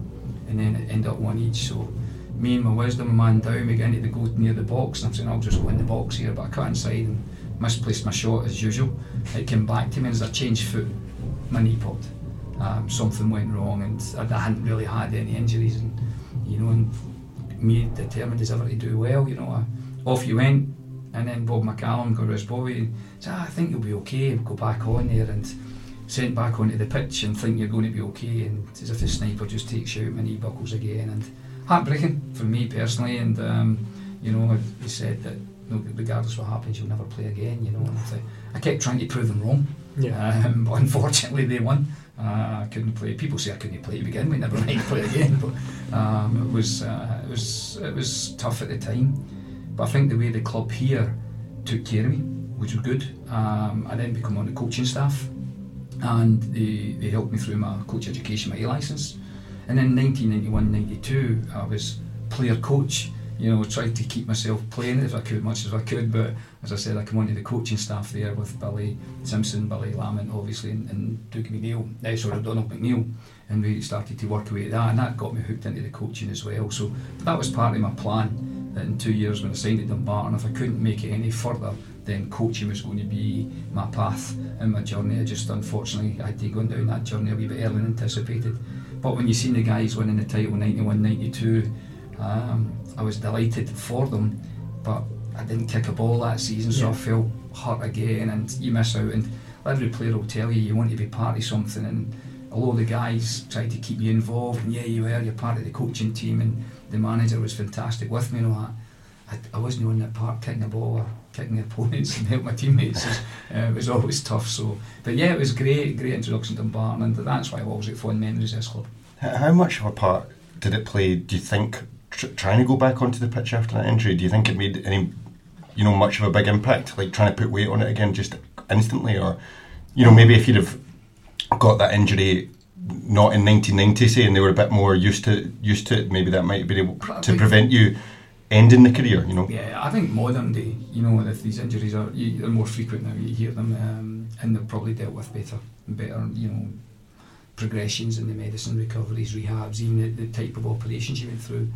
And then it ended up 1 each. So me and my wisdom, man down, we get into the go near the box and I'm saying I'll just go in the box here, but I cut inside and misplaced my shot as usual. It came back to me as I changed foot my knee popped. Um, something went wrong, and I, hadn't really had any injuries, and you know, and me determined as ever to do well. You know, I, off you went, and then Bob McCallum got his Bobby, and said, ah, "I think you'll be okay." Go back on there and sent back onto the pitch and think you're going to be okay, and as if the sniper just takes you out, my knee buckles again, and heartbreaking for me personally. And um, you know, he said that no, regardless what happens, you'll never play again. You know, and I, I kept trying to prove them wrong. Yeah. Um, but unfortunately, they won. Uh, I couldn't play. People say I couldn't play to begin with, never mind play again. But um, it was uh, it was it was tough at the time. But I think the way the club here took care of me, which was good. Um, I then become on the coaching staff, and they, they helped me through my coach education, my A license. And then 1991-92, I was player coach you know, tried to keep myself playing as I could, much as I could. But as I said, I come onto the coaching staff there with Billy Simpson, Billy Lamont, obviously, and, and Doug McNeil, eh, sorry, Donald McNeil, and we started to work away at that, and that got me hooked into the coaching as well. So that was part of my plan. That in two years when I signed at Dumbarton, if I couldn't make it any further, then coaching was going to be my path and my journey. I just unfortunately I had to go down that journey a wee bit earlier than anticipated. But when you seen the guys winning the title 91 92, um, I was delighted for them, but I didn't kick a ball that season, so Yeah. I felt hurt again, and you miss out. And every player will tell you you want to be part of something, and a lot of the guys tried to keep you involved, and yeah, you were, you're part of the coaching team, and the manager was fantastic with me and all that. I, I wasn't on that part kicking the ball or kicking the opponents and help my teammates. uh, it was always tough. So, but yeah, it was great, great introduction to Dumbarton, and that's why I've always got fond memories of this club. How much of a part did it play? Do you think tr- trying to go back onto the pitch after that injury? Do you think it made any, you know, much of a big impact? Like trying to put weight on it again just instantly, or you know, maybe if you'd have got that injury not in 1990, say, and they were a bit more used to used to it, maybe that might have been able to prevent you ending the career. You know, Yeah, I think modern day, you know, if these injuries are you, they're more frequent now, you hear them, um, and they're probably dealt with better, better, you know, progressions in the medicine, recoveries, rehabs, even the, the type of operations you went through.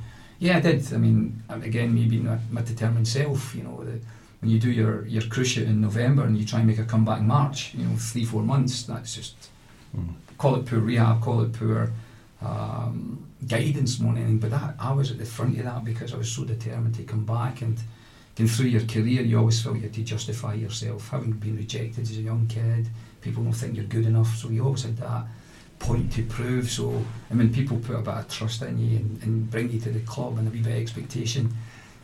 Yeah, I did. I mean, um, again, maybe being my, my determined self, you know, the, when you do your your cruciate in November and you try and make a comeback in March, you know, three four months, that's just Mm. call it poor rehab, call it poor um, guidance more than anything. But that I was at the front of that because I was so determined to come back and going through your career, you always felt you had to justify yourself. Having been rejected as a young kid, people don't think you're good enough, so you always had that point to prove. So, I mean, people put a bit of trust in you and, and bring you to the club and a wee bit of expectation,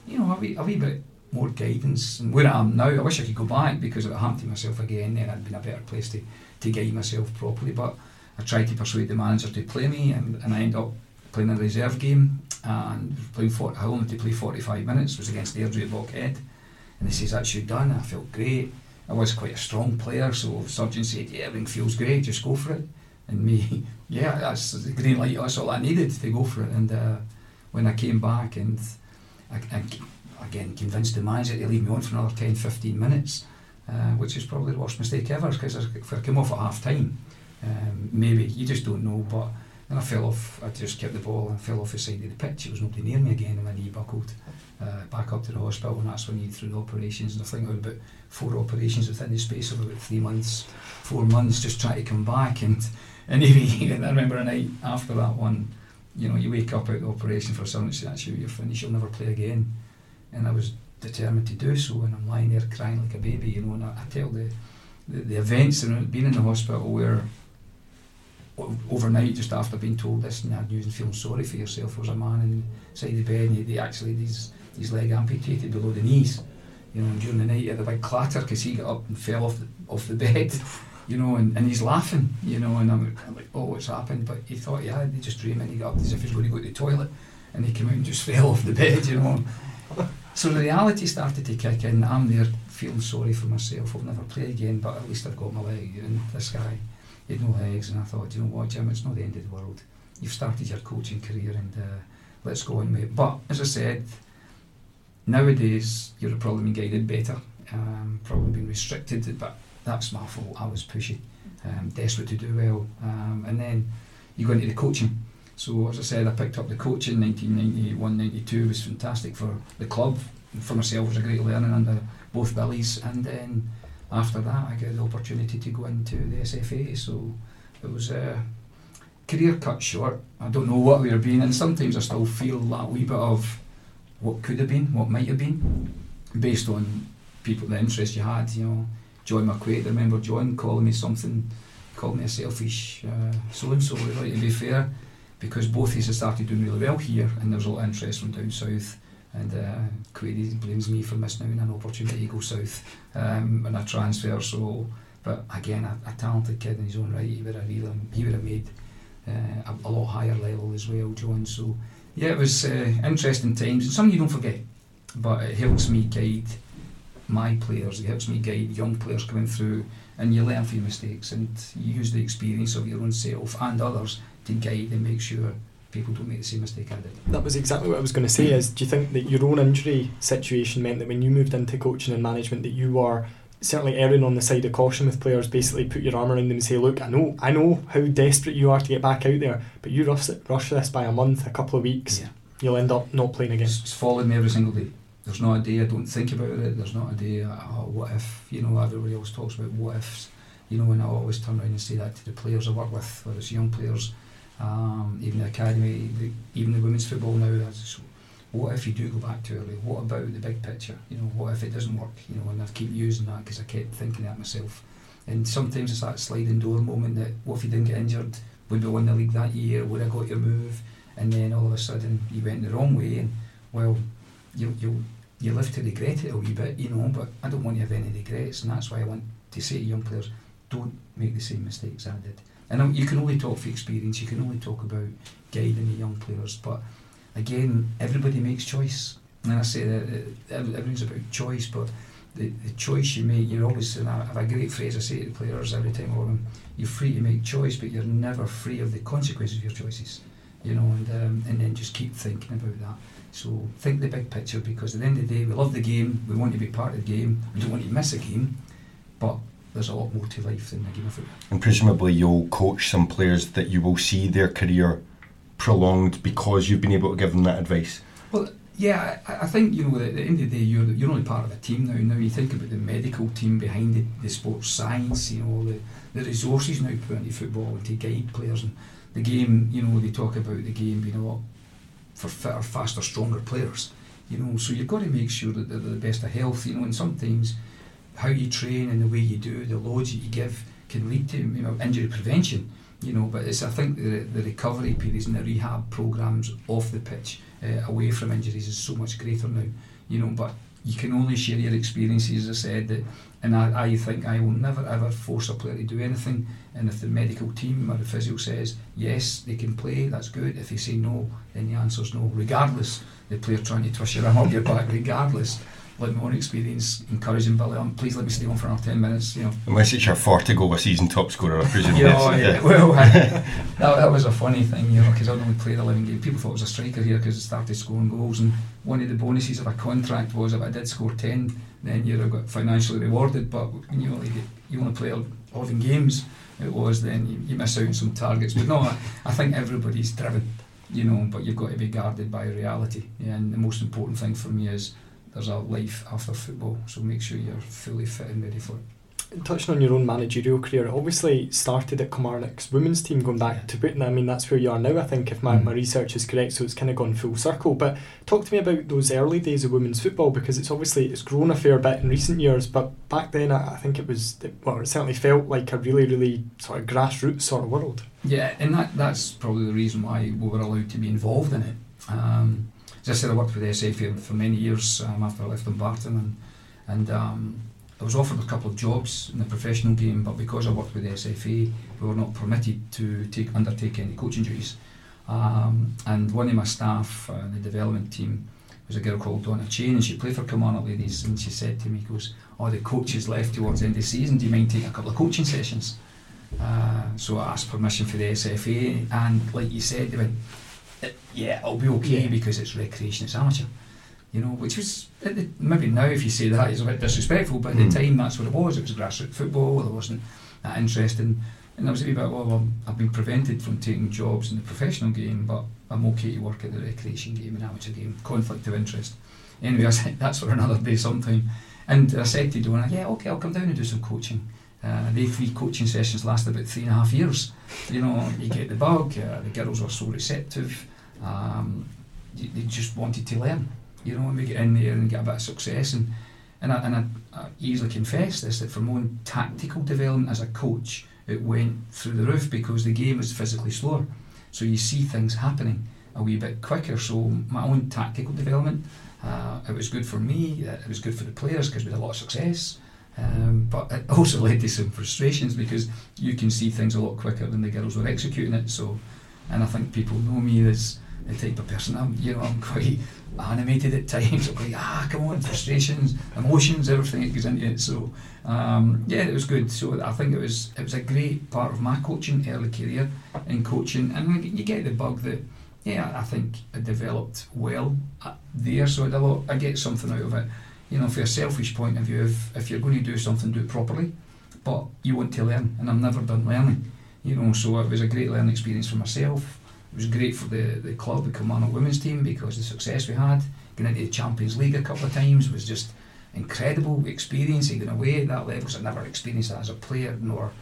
you know, a wee, a wee bit more guidance. And where I am now, I wish I could go back because if it happened to myself again, then I'd been a better place to, to guide myself properly. But I tried to persuade the manager to play me, and, and I ended up playing a reserve game and playing 40, I only to play 45 minutes. It was against Airdrie at Lockhead. And they says, that's you done. I felt great. I was quite a strong player, so the surgeon said, yeah, everything feels great, just go for it. And me, yeah, that's the green light, that's all I needed to go for it. And uh, when I came back and I, I, again convinced the manager to leave me on for another 10, 15 minutes, uh, which is probably the worst mistake ever because if I came off at half time, um, maybe, you just don't know, but then I fell off, I just kept the ball and fell off the side of the pitch, there was nobody near me again and my knee buckled. Uh, back up to the hospital and that's when you through the operations and I think I had about four operations within the space of about three months, four months just trying to come back and and I remember a night after that one, you know, you wake up out the operation for say that's you, you're finished, you'll never play again. And I was determined to do so and I'm lying there crying like a baby, you know, and I, I tell the, the, the events and being in the hospital where overnight just after being told this and had news and feeling sorry for yourself there was a man inside the bed and he, actually his, his leg amputated below the knees you know during the night he had a big clatter because he got up and fell off the, off the bed you know and, and he's laughing you know and I'm, like oh what's happened? But he thought yeah he just dreaming he got up as if he was going to go to the toilet and he came out and just fell off the bed you know. So the reality started to kick in. I'm there feeling sorry for myself. I'll never play again but at least I've got my leg and this guy he had no legs. And I thought you know what Jim? It's not the end of the world. You've started your coaching career and uh, let's go on mate but as I said nowadays you're probably been guided better um, probably being restricted but that's my fault. I was pushy um, desperate to do well. Um, and then you go into the coaching. So as I said I picked up the coaching 1991-92 was fantastic for the club. And for myself it was a great learning under both Billies and then after that I got the opportunity to go into the SFA so it was a career cut short. I don't know what we were being and sometimes I still feel that wee bit of what could have been what might have been based on people the interest you had you know John McQuade I remember John calling me something called me a selfish so and so right to be fair because both us had started doing really well here and there was a lot of interest from down south and uh, Quade blames me for missing out on an opportunity to go south um, and a transfer so but again a, a talented kid in his own right he would have he would have made uh, a, a lot higher level as well John so yeah it was uh, interesting times and something you don't forget but it helps me guide my players it helps me guide young players coming through and you learn from your mistakes and you use the experience of your own self and others to guide and make sure people don't make the same mistake I did That was exactly what I was going to say. Is do you think that your own injury situation meant that when you moved into coaching and management that you were certainly erring on the side of caution with players, basically put your arm around them and say, "Look, I know, I know how desperate you are to get back out there, but you rush rush this by a month, a couple of weeks, yeah. you'll end up not playing again." It's, it's followed me every single day. There's not a day I don't think about it. There's not a day, oh, what if? You know, everybody always talks about what ifs. You know, and I always turn around and say that to the players I work with, whether it's young players, um, even the academy, the, even the women's football now. That's what if you do go back too early? What about the big picture? You know, what if it doesn't work? You know, and I keep using that because I kept thinking that myself. And sometimes it's that sliding door moment that what if you didn't get injured? Would we win the league that year? Would I got your move? And then all of a sudden you went the wrong way, and well, you you you live to regret it a wee bit, you know. But I don't want to have any regrets, and that's why I want to say to young players, don't make the same mistakes I did. And you can only talk for experience. You can only talk about guiding the young players, but again, everybody makes choice. And I say that everything's about choice, but the, the choice you make, you're always, and I have a great phrase I say to the players every time I them, you're free to make choice, but you're never free of the consequences of your choices. You know, and um, and then just keep thinking about that. So think the big picture because at the end of the day, we love the game, we want to be part of the game, we don't want to miss a game, but there's a lot more to life than the game of football. And presumably, you'll coach some players that you will see their career prolonged because you've been able to give them that advice? Well, yeah, I, I think you know at the end of the day you're you're only part of a team now. Now you think about the medical team behind it, the sports science, you know the the resources now put into football and to guide players and the game. You know they talk about the game being a lot for fitter, faster, stronger players. You know, so you've got to make sure that they're the best of health. You know, and sometimes how you train and the way you do, the loads that you give, can lead to you know injury prevention you know. But it's I think the, the recovery periods and the rehab programs off the pitch, uh, away from injuries, is so much greater now, you know. But you can only share your experiences, as I said, that, and I, I think I will never ever force a player to do anything. And if the medical team or the physio says yes, they can play, that's good. If they say no, then the answer is no, regardless the player trying to twist your arm or your back, regardless like my own experience encouraging Billy on, please let me stay on for another 10 minutes, you know. Unless it's your 40 goal a season top scorer, I presume. yeah, oh, yeah. well, that, that was a funny thing, you know, because I'd only played 11 games. People thought I was a striker here because I started scoring goals, and one of the bonuses of a contract was if I did score 10, then you're got financially rewarded, but when you only, you only play 11 games, it was, then you, you miss out on some targets. But no, I, I think everybody's driven, you know, but you've got to be guarded by reality. Yeah, and the most important thing for me is there's a life after football, so make sure you're fully fit and ready for it. Touching on your own managerial career, obviously started at Kilmarnock's women's team, going back to Britain. I mean, that's where you are now, I think, if my, mm. my research is correct. So it's kind of gone full circle. But talk to me about those early days of women's football because it's obviously it's grown a fair bit in recent years. But back then, I, I think it was well, it certainly felt like a really, really sort of grassroots sort of world. Yeah, and that that's probably the reason why we were allowed to be involved in it. Um, as I said, I worked with the SFA for many years um, after I left Dumbarton, and and um, I was offered a couple of jobs in the professional game, but because I worked with the SFA, we were not permitted to take undertake any coaching duties. Um, and one of my staff, uh, the development team, was a girl called Donna Chain, and she played for Kilmarnock Ladies, and she said to me, "Goes, oh, the coaches left towards the end of the season. Do you mind taking a couple of coaching sessions?" Uh, so I asked permission for the SFA, and like you said, they went, yeah, it'll be okay yeah. because it's recreation, it's amateur. You know, which was maybe now if you say that is a bit disrespectful, but at mm. the time that's what it was. It was grassroots football. There wasn't that interest in, and I was a wee bit well, well, I've been prevented from taking jobs in the professional game, but I'm okay to work at the recreation game and amateur game. Conflict of interest. Anyway, I said that's for another day sometime. And I said to Donna, yeah, okay, I'll come down and do some coaching. Uh, they three coaching sessions lasted about three and a half years. You know, you get the bug. Uh, the girls were so receptive. Um, they just wanted to learn. You know, and we get in there and get a bit of success. And and I, and I, I easily confess this that for my own tactical development as a coach, it went through the roof because the game was physically slower. So you see things happening a wee bit quicker. So my own tactical development, uh, it was good for me. It was good for the players because we had a lot of success. Um, but it also led to some frustrations because you can see things a lot quicker than the girls were executing it. So, and I think people know me as the type of person I'm. You know, I'm quite animated at times. I'm like, ah, come on, frustrations, emotions, everything that goes into it. So, um, yeah, it was good. So I think it was it was a great part of my coaching early career in coaching, and you get the bug that. Yeah, I think I developed well uh, there, so I, I get something out of it you know, from a selfish point of view, if, if you're going to do something, do it properly. But you want to learn, and I'm never done learning. You know, so it was a great learning experience for myself. It was great for the, the club, the Kilmarnock women's team, because the success we had. Going into the Champions League a couple of times was just incredible experience. Going away at that level, I never experienced that as a player, nor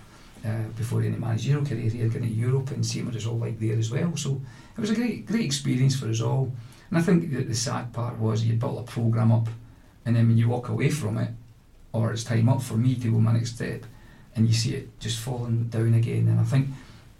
uh, before any managerial career here, getting to Europe and seeing what it's all like there as well. So it was a great, great experience for us all. And I think that the sad part was you built a programme up, and then when you walk away from it, or it's time up for me to go my next step, and you see it just falling down again. And I think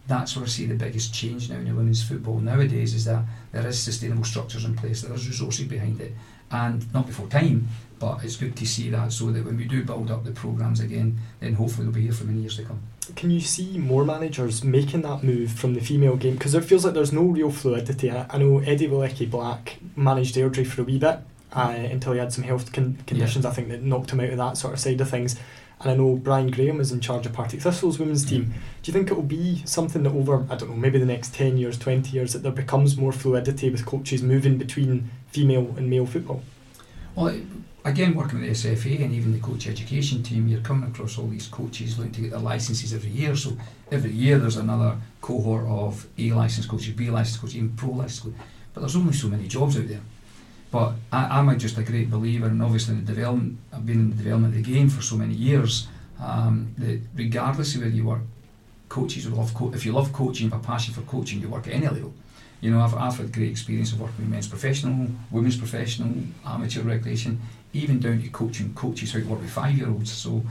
that's where I see the biggest change now in women's football nowadays is that there is sustainable structures in place, there is resources behind it, and not before time, but it's good to see that so that when we do build up the programmes again, then hopefully they'll be here for many years to come. Can you see more managers making that move from the female game? Because it feels like there's no real fluidity. I, know Eddie Wolecki Black managed Airdrie for a wee bit uh, until he had some health con- conditions, yeah. I think, that knocked him out of that sort of side of things. And I know Brian Graham is in charge of Partick Thistle's women's team. Mm. Do you think it will be something that over, I don't know, maybe the next 10 years, 20 years, that there becomes more fluidity with coaches moving between female and male football? Well, again, working with the SFA and even the coach education team, you're coming across all these coaches looking to get their licenses every year. So every year there's another cohort of A licensed coaches, B licensed coaches, even pro licensed coaches. But there's only so many jobs out there. But I, am just a great believer, and obviously the development, I've been in the development of the game for so many years. Um, that regardless of where you work, coaches will love. Co- if you love coaching, have a passion for coaching, you work at any level. You know, I've, I've had great experience of working with men's professional, women's professional, amateur recreation, even down to coaching coaches who work with five year olds. So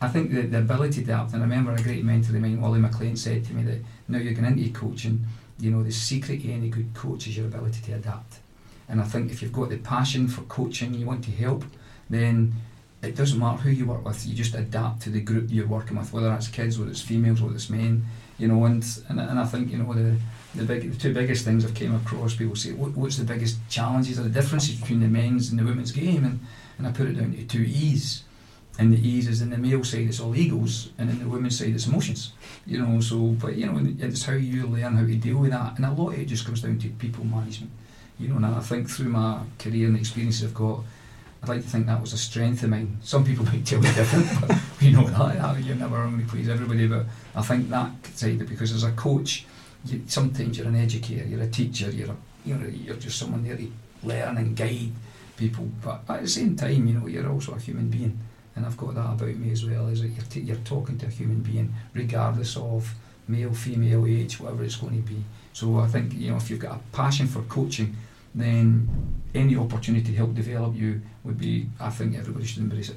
I think the, the ability to adapt, and I remember a great mentor of mine, Wally McLean, said to me that now you're going into coaching, you know, the secret to any good coach is your ability to adapt. And I think if you've got the passion for coaching, you want to help, then it doesn't matter who you work with, you just adapt to the group you're working with, whether it's kids, whether it's females, whether it's men, you know, and, and, and I think, you know, the, the big, the two biggest things I've came across, people say, what, what's the biggest challenges or the differences between the men's and the women's game? And, and I put it down to two E's. And the E's is in the male side, it's all egos, and in the women's side, it's emotions. You know, so, but you know, it's how you learn how to deal with that. And a lot of it just comes down to people management. You know, and I think through my career and the experiences I've got, I'd like to think that was a strength of mine. Some people might tell me different, but you know that, you're never to please everybody. But I think that side of because as a coach, you, sometimes you're an educator, you're a teacher, you're a, you know, you're just someone there to learn and guide people. But at the same time, you know, you're also a human being, and I've got that about me as well. Is that you're t- you're talking to a human being, regardless of male, female, age, whatever it's going to be. So I think you know if you've got a passion for coaching, then any opportunity to help develop you would be. I think everybody should embrace it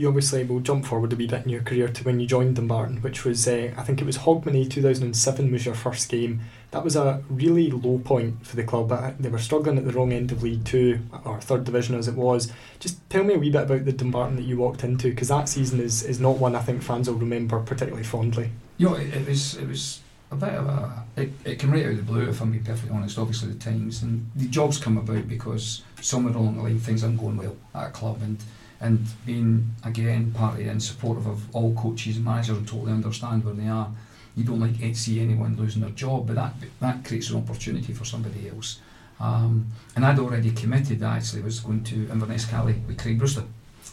you obviously will jump forward a wee bit in your career to when you joined Dumbarton, which was uh, I think it was Hogmanay 2007 was your first game. That was a really low point for the club. They were struggling at the wrong end of League Two or Third Division as it was. Just tell me a wee bit about the Dumbarton that you walked into because that season is, is not one I think fans will remember particularly fondly. You know, it, it was it was a bit of a it, it came right out of the blue if I'm being perfectly honest. Obviously the times and the jobs come about because somewhere along the line things aren't going well at a club and and being again partly and supportive of all coaches and managers and totally understand where they are. You don't like to see anyone losing their job, but that that creates an opportunity for somebody else. Um, and I'd already committed. I actually was going to Inverness Caley with Craig Brewster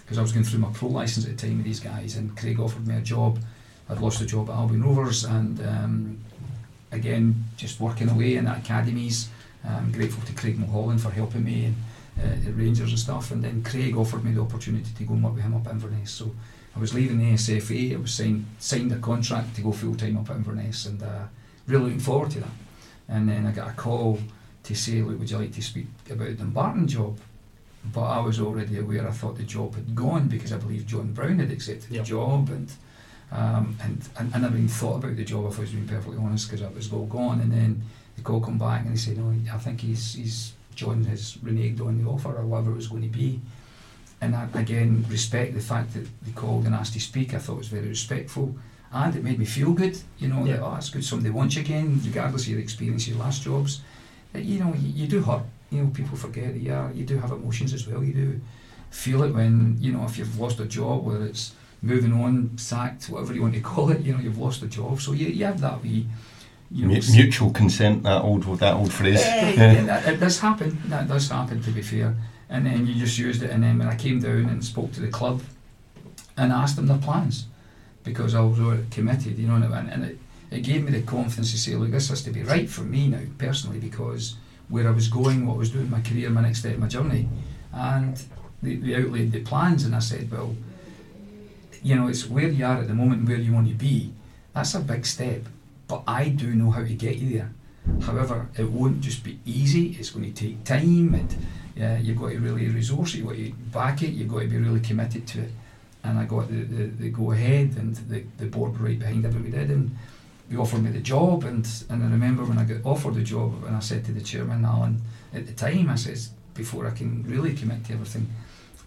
because I was going through my pro license at the time with these guys, and Craig offered me a job. I'd lost a job at Albion Rovers, and um, again just working away in the academies. I'm grateful to Craig Mulholland for helping me and uh, Rangers and stuff. And then Craig offered me the opportunity to go and work with him up Inverness. So I was leaving the SFA. I was signed signed a contract to go full time up Inverness, and uh, really looking forward to that. And then I got a call to say, "Look, would you like to speak about the Dumbarton job?" But I was already aware. I thought the job had gone because I believe John Brown had accepted yep. the job, and um, and, and I never even thought about the job if I was being perfectly honest because it was all gone. And then the call come back and they said, "No, I think he's he's John has reneged on the offer or whatever it was going to be. And I, again, respect the fact that they called and asked to speak. I thought it was very respectful. And it made me feel good, you know, yeah. that, oh, it's good somebody wants you again, regardless of your experience, your last jobs. That, you know, you, you, do hurt. You know, people forget that yeah, you do have emotions as well. You do feel it when, you know, if you've lost a job, whether it's moving on, sacked, whatever you want to call it, you know, you've lost a job. So you, you have that wee you know, mutual consent. That old that old phrase. Yeah, yeah, that, it does happen. That does happen. To be fair, and then you just used it. And then when I came down and spoke to the club, and asked them their plans, because I was already committed, you know, and, and it, it gave me the confidence to say, look, this has to be right for me now personally, because where I was going, what I was doing, my career, my next step, my journey, and they, they outlaid the plans, and I said, well, you know, it's where you are at the moment, where you want to be. That's a big step but I do know how to get you there. However, it won't just be easy. It's going to take time, and yeah, you've got to really resource it. You've got to back it. You've got to be really committed to it. And I got the, the, the go ahead, and the, the board right behind everybody did, and they offered me the job. And, and I remember when I got offered the job, and I said to the chairman Alan at the time, I says, before I can really commit to everything,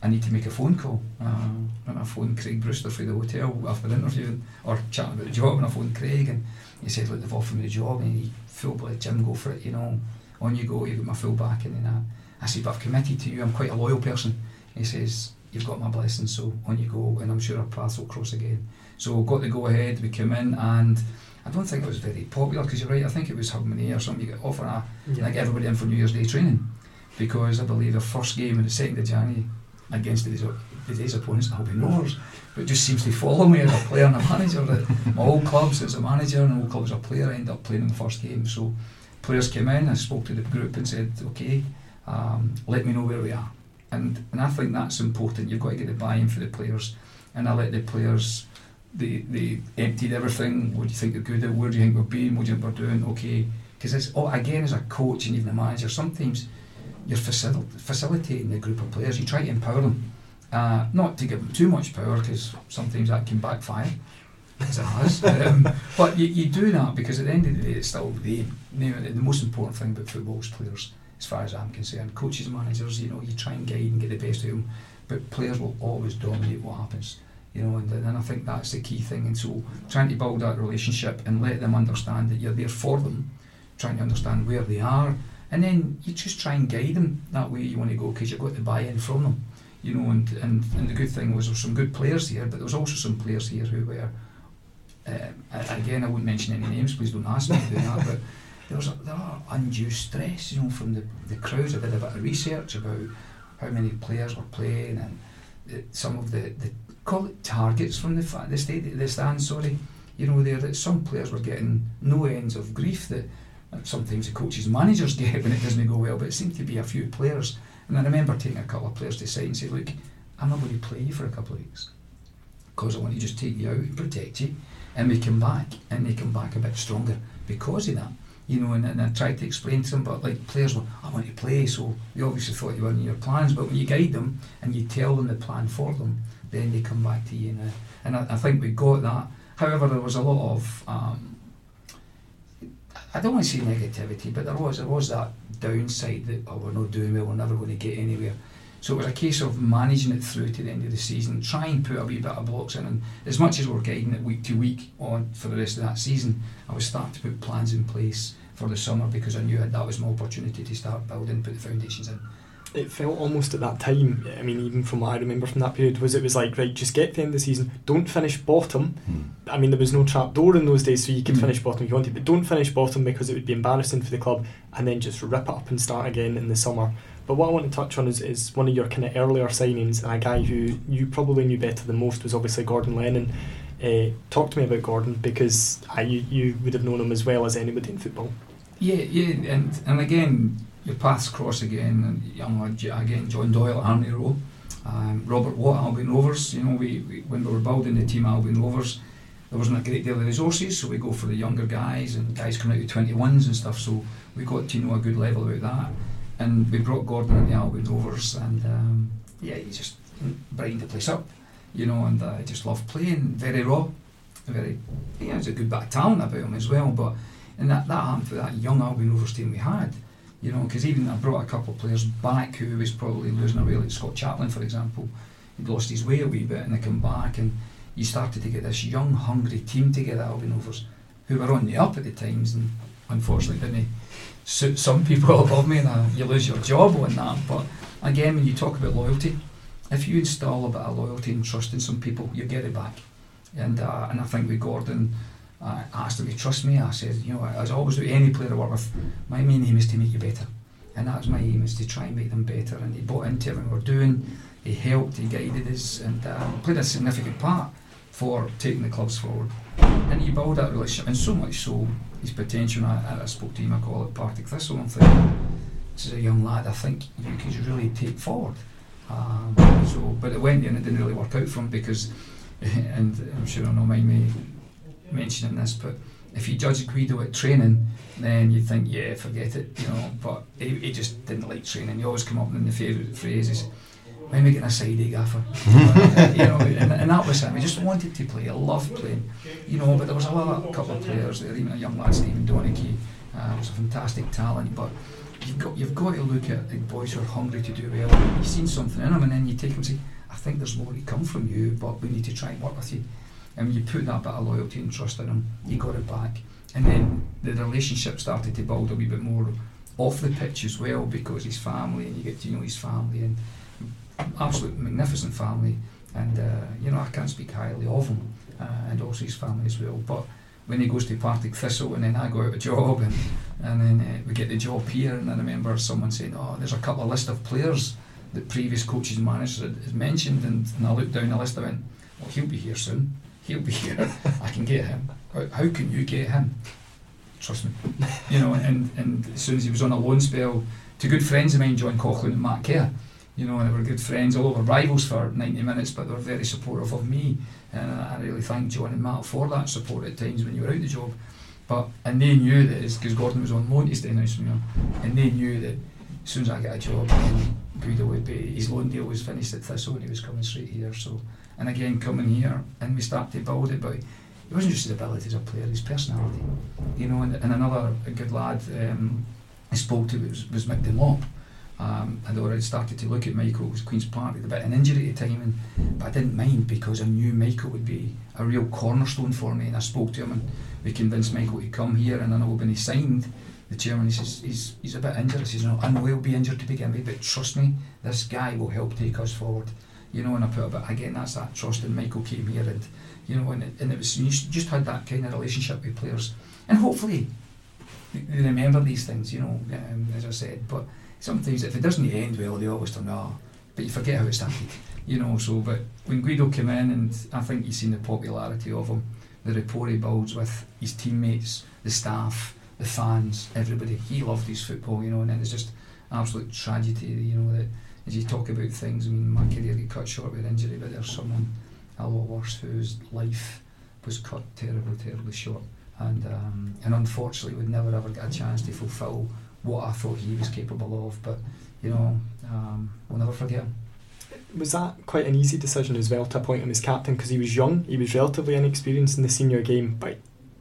I need to make a phone call. Uh, and I phoned Craig Brewster for the hotel after the interview or chatting about the job, and I phoned Craig, and he said, Look, they've offered me the job, and he full blood Jim, go for it, you know, on you go, you've got my full backing. And I, I said, But I've committed to you, I'm quite a loyal person. He says, You've got my blessing, so on you go, and I'm sure our paths will cross again. So got the go ahead, we came in, and I don't think it was very popular because you're right, I think it was Hogmanay or something. You get offer a, yeah. like everybody in for New Year's Day training because I believe the first game in the second of January against day's opponents will be Rovers. But just seems to follow me as a player and a manager. That my old clubs as a manager and old clubs as a player, I ended up playing in the first game. So players came in, I spoke to the group and said, okay, um, let me know where we are. And, and I think that's important. You've got to get the buy-in for the players. And I let the players, they, they emptied everything. What do you think they're good at? Where do you think we're being? What do you think we're doing? Okay. Because it's, oh, again, as a coach and even a manager, sometimes you're facil- facilitating the group of players. You try to empower them, uh, not to give them too much power because sometimes that can backfire, as it has. um, but you, you do that because at the end of the day, it's still the, the, most important thing about football is players, as far as I'm concerned. Coaches, managers, you know, you try and guide and get the best of them, but players will always dominate what happens. You know, and, and I think that's the key thing. And so, trying to build that relationship and let them understand that you're there for them, trying to understand where they are, and then you just try and guide them that way. You want to go because you've got the buy-in from them you know and, and, and the good thing was there were some good players here but there was also some players here who were uh, again I won't mention any names please don't ask me to do that but there was a, there was undue stress you know from the, the crowds I did a bit of research about how many players were playing and the, some of the, the call it targets from the, the state the stand sorry you know there that some players were getting no ends of grief that sometimes the coaches and managers get when it doesn't go well, but it seemed to be a few players. And I remember taking a couple of players to side and say, look, I'm not going to play you for a couple of weeks because I want to just take you out and protect you. And we come back, and they come back a bit stronger because of that. You know, and, and I tried to explain to them, but like players were, I want to play, so they obviously thought you were in your plans. But when you guide them and you tell them the plan for them, then they come back to you. And, uh, and I, I think we got that. However, there was a lot of um, I don't want to say negativity, but there was there was that downside that oh we're not doing well, we're never going to get anywhere. So it was a case of managing it through to the end of the season, try and put a wee bit of blocks in, and as much as we're guiding it week to week on for the rest of that season, I was starting to put plans in place for the summer because I knew that was my opportunity to start building, put the foundations in it felt almost at that time, I mean, even from what I remember from that period, was it was like, right, just get to the end of the season, don't finish bottom. Mm. I mean, there was no trap door in those days, so you could mm. finish bottom if you wanted, but don't finish bottom because it would be embarrassing for the club, and then just rip it up and start again in the summer. But what I want to touch on is, is one of your kind of earlier signings, and a guy who you probably knew better than most was obviously Gordon Lennon. Uh, talk to me about Gordon because I, you, you would have known him as well as anybody in football. Yeah, yeah, and, and again, your paths cross again, and young again, John Doyle, Army Row, um, Robert Watt, Albion Rovers. You know, we, we, when we were building the team Albion Rovers, there wasn't a great deal of resources, so we go for the younger guys and guys coming out of 21s and stuff. So we got to know a good level about that, and we brought Gordon in the Albion Rovers, and um, yeah, he just brightened the place up, you know, and I uh, just loved playing. Very raw, very yeah, there's a good bit of talent about him as well, but. And that, that happened for that young Albion Rovers team we had you know, because even I brought a couple of players back who was probably losing a way, like Scott Chaplain, for example. He'd lost his way a wee bit and they come back and you started to get this young, hungry team together, Albion Rovers, who were on the up at the times and unfortunately didn't suit some people above me and you lose your job on that. But again, when you talk about loyalty, if you install a bit of loyalty and trust in some people, you get it back. And uh, and I think with Gordon, I asked him to trust me. I said, you know, as I always do, any player I work with, my main aim is to make you better. And that was my aim, is to try and make them better. And he bought into everything we were doing, he helped, he guided us, and uh, played a significant part for taking the clubs forward. And he built that relationship, and so much so, his potential, I, I spoke to him, I call it Partick Thistle, and thinking, this is a young lad I think you could really take forward. Um, so, but it went and it didn't really work out for him because, and I'm sure I know mind me mentioning this, but if you judge Guido at training, then you'd think, yeah, forget it, you know. But he, he just didn't like training. He always come up with the favourite phrases. When we get a side gaffer, you know, and, and that was it. He just wanted to play. I loved playing, you know. But there was a lot, couple of players there, even a young lad, Stephen Donachie, uh, was a fantastic talent. But you've got you've got to look at the boys who are hungry to do well. You've seen something in them, and then you take them and say, I think there's more to come from you, but we need to try and work with you. And you put that bit of loyalty and trust in him, you got it back. And then the relationship started to build a wee bit more off the pitch as well because his family and you get to know his family and absolute magnificent family. And uh, you know I can't speak highly of him uh, and also his family as well. But when he goes to Partick Thistle and then I go out a job and, and then uh, we get the job here and I remember someone saying oh there's a couple of list of players that previous coaches and managers had mentioned. And, and I looked down the list and went well he'll be here soon he'll be here I can get him how, can you get him trust me you know and, and as soon as he was on a loan spell to good friends of mine John Coughlin and Matt Kerr you know, and they were good friends, all over rivals for 90 minutes, but they were very supportive of me. And I really thank John and Matt for that support at times when you were out of the job. But and they knew that because Gordon was on loan to Stenhousemuir, and they knew that as soon as I get a job, Guido would be his loan deal was finished at Thistle, and he was coming straight here. So, and again coming here, and we started to build it, but it wasn't just his ability as a player, his personality. You know, and, and another good lad um, I spoke to was, was Mick Dunlop um, I'd already started to look at Michael it was Queen's Park with a bit of an injury at the time, and, but I didn't mind because I knew Michael would be a real cornerstone for me. And I spoke to him and we convinced Michael to come here. And I know when he signed, the chairman he says he's, he's a bit injured. He says, no, I know he'll be injured to begin with, but trust me, this guy will help take us forward. You know, and I put a bit again. That's that trust. And Michael came here, and you know, and it, and it was you just had that kind of relationship with players, and hopefully they remember these things. You know, um, as I said, but sometimes if it doesn't end well, they always turn ah, but you forget how it started, you know. So, but when Guido came in, and I think you've seen the popularity of him, the rapport he builds with his teammates, the staff, the fans, everybody. He loved his football, you know, and it's just absolute tragedy, you know, that as you talk about things, I mean, my career got cut short with injury, but there's someone a lot worse whose life was cut terribly, terribly short. And, um, and unfortunately would never ever get a chance to fulfil what I thought he was capable of. But you know, um, we'll never forget him. Was that quite an easy decision as well to appoint him as captain because he was young, he was relatively inexperienced in the senior game, but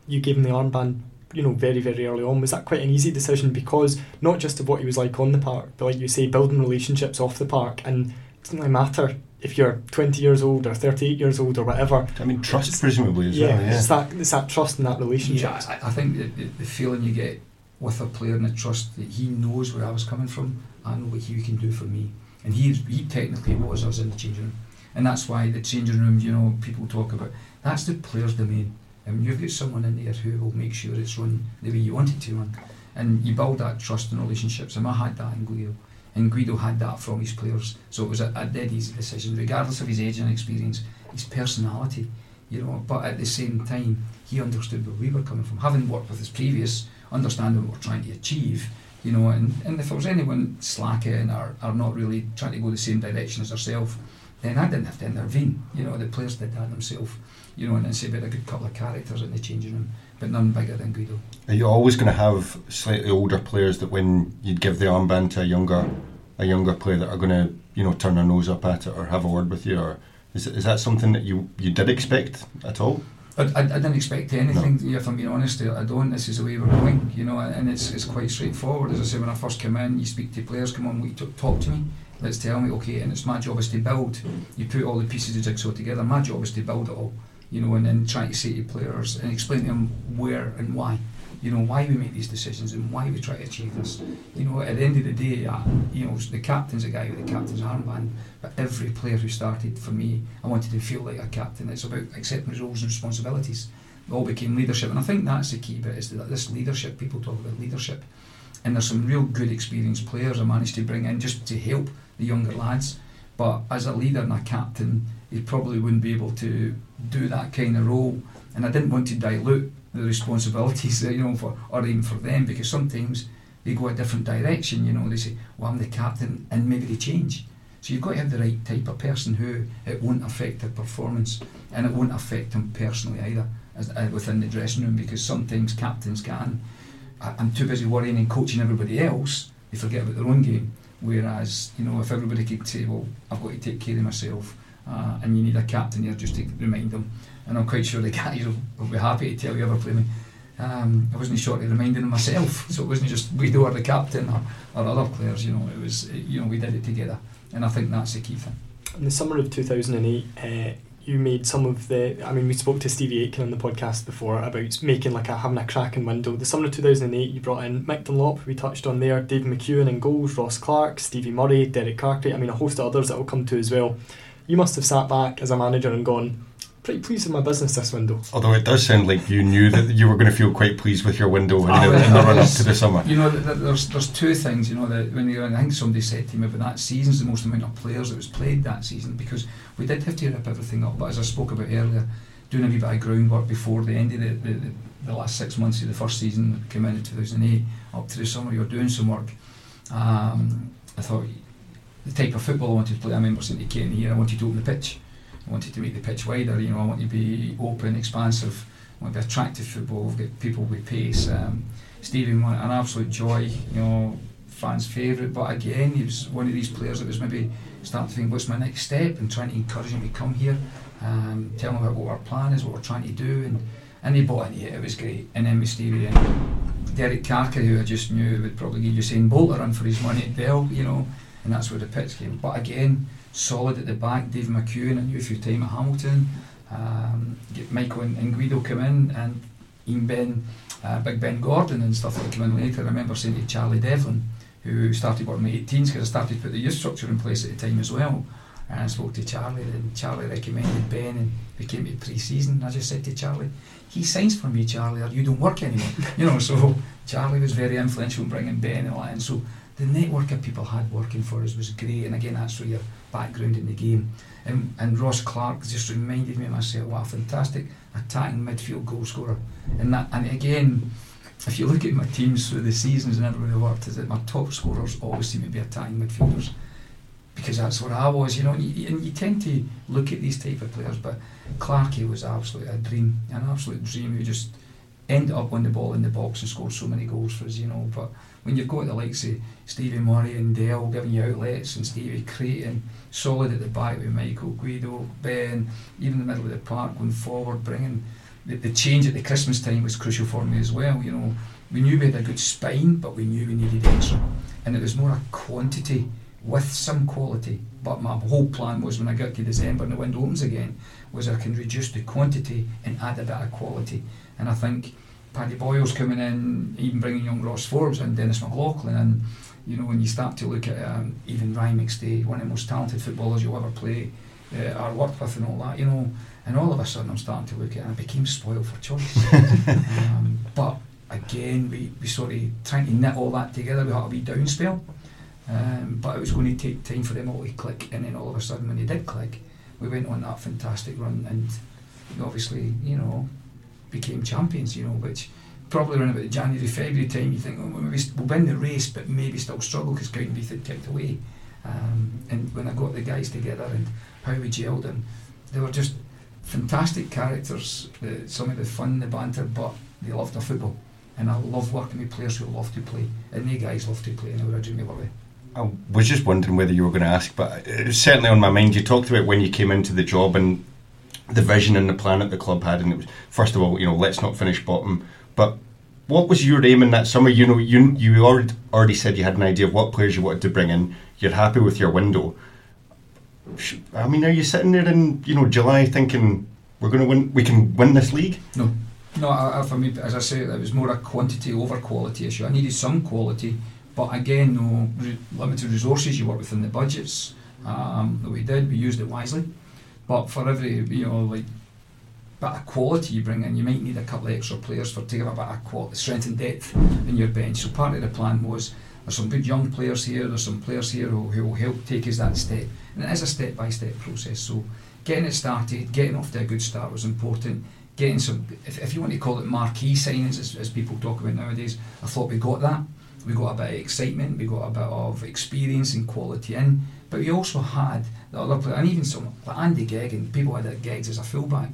you gave him the armband, you know, very very early on. Was that quite an easy decision because not just of what he was like on the park, but like you say, building relationships off the park, and it doesn't really matter if you're 20 years old or 38 years old or whatever. I mean, trust it's, presumably as yeah, well. Yeah, it's that it's that trust in that relationship. Yeah, I, I think the, the, the feeling you get with a player and the trust that he knows where I was coming from and what he can do for me. And he he technically was us in the changing room. And that's why the changing room, you know, people talk about that's the player's domain. Mean, you've got someone in there who will make sure it's run the way you want it to run. And you build that trust and relationships. And I had that in Guido. And Guido had that from his players. So it was a, a dead easy decision, regardless of his age and experience, his personality, you know. But at the same time, he understood where we were coming from. Having worked with his previous understanding what we're trying to achieve, you know, and, and if there was anyone slacking or, or not really trying to go the same direction as herself, then I didn't have to intervene. You know, the players did that themselves. You know, and then say about a good couple of characters in the changing room, but none bigger than Guido. Are you always going to have slightly older players that when you'd give the armband to a younger a younger player that are going to you know turn their nose up at it or have a word with you, or is, is that something that you you did expect at all? I, I, I didn't expect anything, no. if I'm being honest. I don't. This is the way we're going, you know, and it's, it's quite straightforward. As I say, when I first come in, you speak to players, come on, we talk, talk to me, let's tell me, okay, and it's my job is to build. You put all the pieces of the jigsaw together, my job is to build it all, you know, and then try to say to players and explain to them where and why you know, why we make these decisions and why we try to achieve this. You know, at the end of the day, uh, you know, the captain's a guy with the captain's armband, but every player who started for me, I wanted to feel like a captain. It's about accepting roles and responsibilities. It all became leadership, and I think that's the key bit is that this leadership. People talk about leadership, and there's some real good experienced players I managed to bring in just to help the younger lads. But as a leader and a captain, you probably wouldn't be able to do that kind of role. And I didn't want to dilute the responsibilities, you know, for or even for them because sometimes they go a different direction. You know, they say, "Well, I'm the captain," and maybe they change. So you've got to have the right type of person who it won't affect their performance and it won't affect them personally either as, uh, within the dressing room because sometimes captains can. I, I'm too busy worrying and coaching everybody else, they forget about their own game. Whereas, you know, if everybody could say, well, I've got to take care of myself, uh, and you need a captain there just to remind them. And I'm quite sure the guys will, will be happy to tell you ever play me. Um, I wasn't short of reminding them myself, so it wasn't just we do or the captain or, or other players. You know, it was you know we did it together, and I think that's the key thing. In the summer of 2008, uh, you made some of the. I mean, we spoke to Stevie Aitken on the podcast before about making like a having a cracking window. The summer of 2008, you brought in Mick Dunlop, we touched on there, Dave McEwen in goals, Ross Clark, Stevie Murray, Derek Carcary. I mean, a host of others that will come to as well. You must have sat back as a manager and gone, pretty pleased with my business this window. Although it does sound like you knew that you were going to feel quite pleased with your window in, the, in the run up to the summer. You know, there's there's two things. You know, that when you, I think somebody said to me about that season's the most amount of players that was played that season because we did have to rip everything up. But as I spoke about earlier, doing a wee bit of groundwork before the end of the, the, the, the last six months of the first season came in in 2008 up to the summer, you're doing some work. Um, I thought the type of football I wanted to play. I remember saying to Kenny here, I wanted to open the pitch. I wanted to make the pitch wider. You know, I want to be open, expansive. I want to be attractive football. Get people with pace. Um, Stevie, an absolute joy. You know, fans' favourite. But again, he was one of these players that was maybe starting to think, what's my next step, and trying to encourage him to come here, um, tell him about what our plan is, what we're trying to do, and and he bought into it. It was great. And then with Stevie and Derek Carcary, who I just knew would probably give Usain Bolt a run for his money at Bell. You know, and that's where the pitch came. But again solid at the back. Dave McEwen, I knew a few time at Hamilton. Um, get Michael and, and, Guido come in, and Ian Ben, uh, Big Ben Gordon, and stuff that come in later. I remember saying to Charlie Devlin, who started working with 18s, because I started to put the youth structure in place at the time as well. And I spoke to Charlie, and Charlie recommended Ben, and we came to pre-season. I just said to Charlie, "He signs for me, Charlie, or you don't work anymore." you know, so Charlie was very influential in bringing Ben and all that. And so the network of people had working for us was great. And again, that's where your background in the game. And, and Ross Clark just reminded me of myself, what a fantastic attacking midfield goal scorer. And that, and again, if you look at my teams through the seasons and everywhere I worked, is that my top scorers always seem to be attacking midfielders. Because that's what I was, you know, and you, and you tend to look at these type of players, but Clarkey was absolutely a dream, an absolute dream who just ended up on the ball in the box and scored so many goals for us, you know. But when you've got the likes of Stevie Murray and Dale giving you outlets and Stevie Creighton solid at the back with Michael Guido, Ben, even in the middle of the park going forward, bringing the, the change at the Christmas time was crucial for me as well. You know, we knew we had a good spine, but we knew we needed extra, and it was more a quantity with some quality. But my whole plan was when I got to December and the window opens again, was I can reduce the quantity and add a bit of quality. And I think Paddy Boyle's coming in, even bringing young Ross Forbes and Dennis McLaughlin, and you know when you start to look at um, even Ryan McStay, one of the most talented footballers you'll ever play, uh, or work with, and all that, you know, and all of a sudden I'm starting to look at, it and I became spoiled for choice. um, but again, we, we sort of trying to knit all that together. We had a wee down spell, um, but it was going to take time for them all to click, and then all of a sudden when they did click, we went on that fantastic run, and obviously, you know, became champions, you know, which probably around about the January, February time, you think, oh, maybe we'll win the race, but maybe still struggle because Cowdenbeath had kicked away. Um, and when I got the guys together and how we gelled, and they were just fantastic characters, the, some of the fun, the banter, but they loved their football. And I love working with players who love to play, and they guys love to play, were a dreamy work. I was just wondering whether you were going to ask, but it was certainly on my mind. You talked about when you came into the job and the vision and the plan that the club had, and it was first of all, you know, let's not finish bottom. But what was your aim in that summer? You know, you you already already said you had an idea of what players you wanted to bring in. You're happy with your window. I mean, are you sitting there in you know July thinking we're going to win? We can win this league? No, no. I, for me, as I say, it was more a quantity over quality issue. I needed some quality, but again, no re- limited resources. You work within the budgets um, that we did. We used it wisely. But for every you know like bit of quality you bring in, you might need a couple of extra players for to give a bit of quality, strength and depth in your bench. So part of the plan was there's some good young players here, there's some players here who, who will help take us that step. And it is a step by step process. So getting it started, getting off to a good start was important. Getting some, if, if you want to call it marquee signings, as, as people talk about nowadays, I thought we got that. We got a bit of excitement, we got a bit of experience and quality in But we also had the other players, and even some like Andy Gegg and people had at Geggs as a fullback.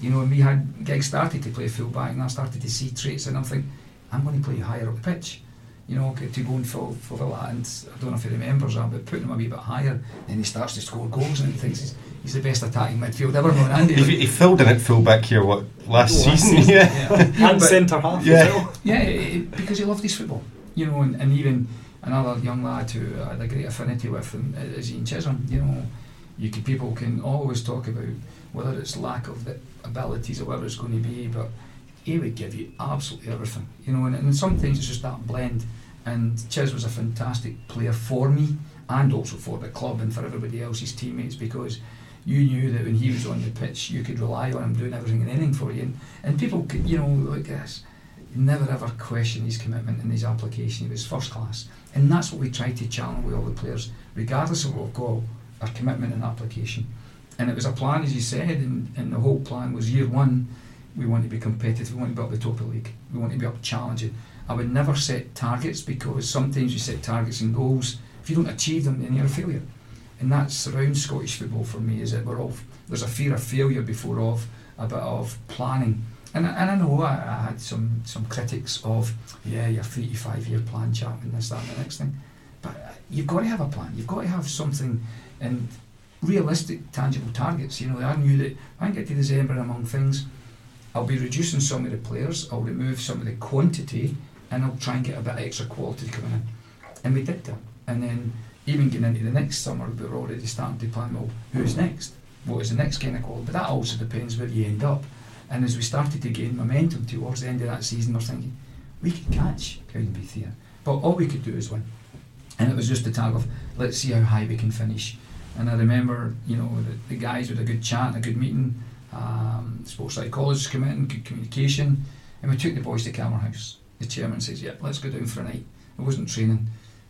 You know, and we had Gegg started to play fullback, and I started to see traits, and I'm thinking, I'm going to play higher up pitch. You know, to go and fill, fulfill that. And I don't know if he remembers that, but putting him a wee bit higher, then he starts to score goals, and he thinks he's, he's the best attacking midfield ever known. Andy, he, he filled in at fullback here what last, oh, Last season, season, yeah. yeah. and centre half Yeah. as well. Yeah, it, it- because he loved his football, you know, and, and even another young lad who I had a great affinity with him is Ian Chisholm. You know, you can people can always talk about whether it's lack of the abilities or whatever it's going to be, but he would give you absolutely everything, you know, and, and sometimes it's just that blend. And Chiz was a fantastic player for me and also for the club and for everybody else's teammates because you knew that when he was on the pitch, you could rely on him doing everything and anything for you. And, and people could, you know, like this, never ever question his commitment and his application. He was first class. And that's what we try to challenge with all the players, regardless of what we've got, our commitment and application. And it was a plan, as you said, and, and the whole plan was year one, we want to be competitive, we want to be up the top of the league, we want to be up challenging. I would never set targets because sometimes you set targets and goals, if you don't achieve them, then you're a failure. And that's around Scottish football for me, is that we're all, there's a fear of failure before of a bit of planning. And, I- and I know I, I had some, some critics of, yeah, your three to five year plan, chap, and this, that, and the next thing. But uh, you've got to have a plan. You've got to have something and realistic, tangible targets. You know, I knew that I get to December, among things, I'll be reducing some of the players, I'll remove some of the quantity, and I'll try and get a bit of extra quality coming in. And we did that. And then even getting into the next summer, we were already starting to plan, well, who's next? What is the next kind of quality? But that also depends where you end up. And as we started to gain momentum towards the end of that season, we're thinking, we could catch Cowdenbeath here. But all we could do is win. And it was just a tag of, let's see how high we can finish. And I remember, you know, the, the guys with a good chat, a good meeting, um, sports psychologists come in, good communication, and we took the boys to Cameron House. The chairman says, yeah, let's go down for a night. It wasn't training.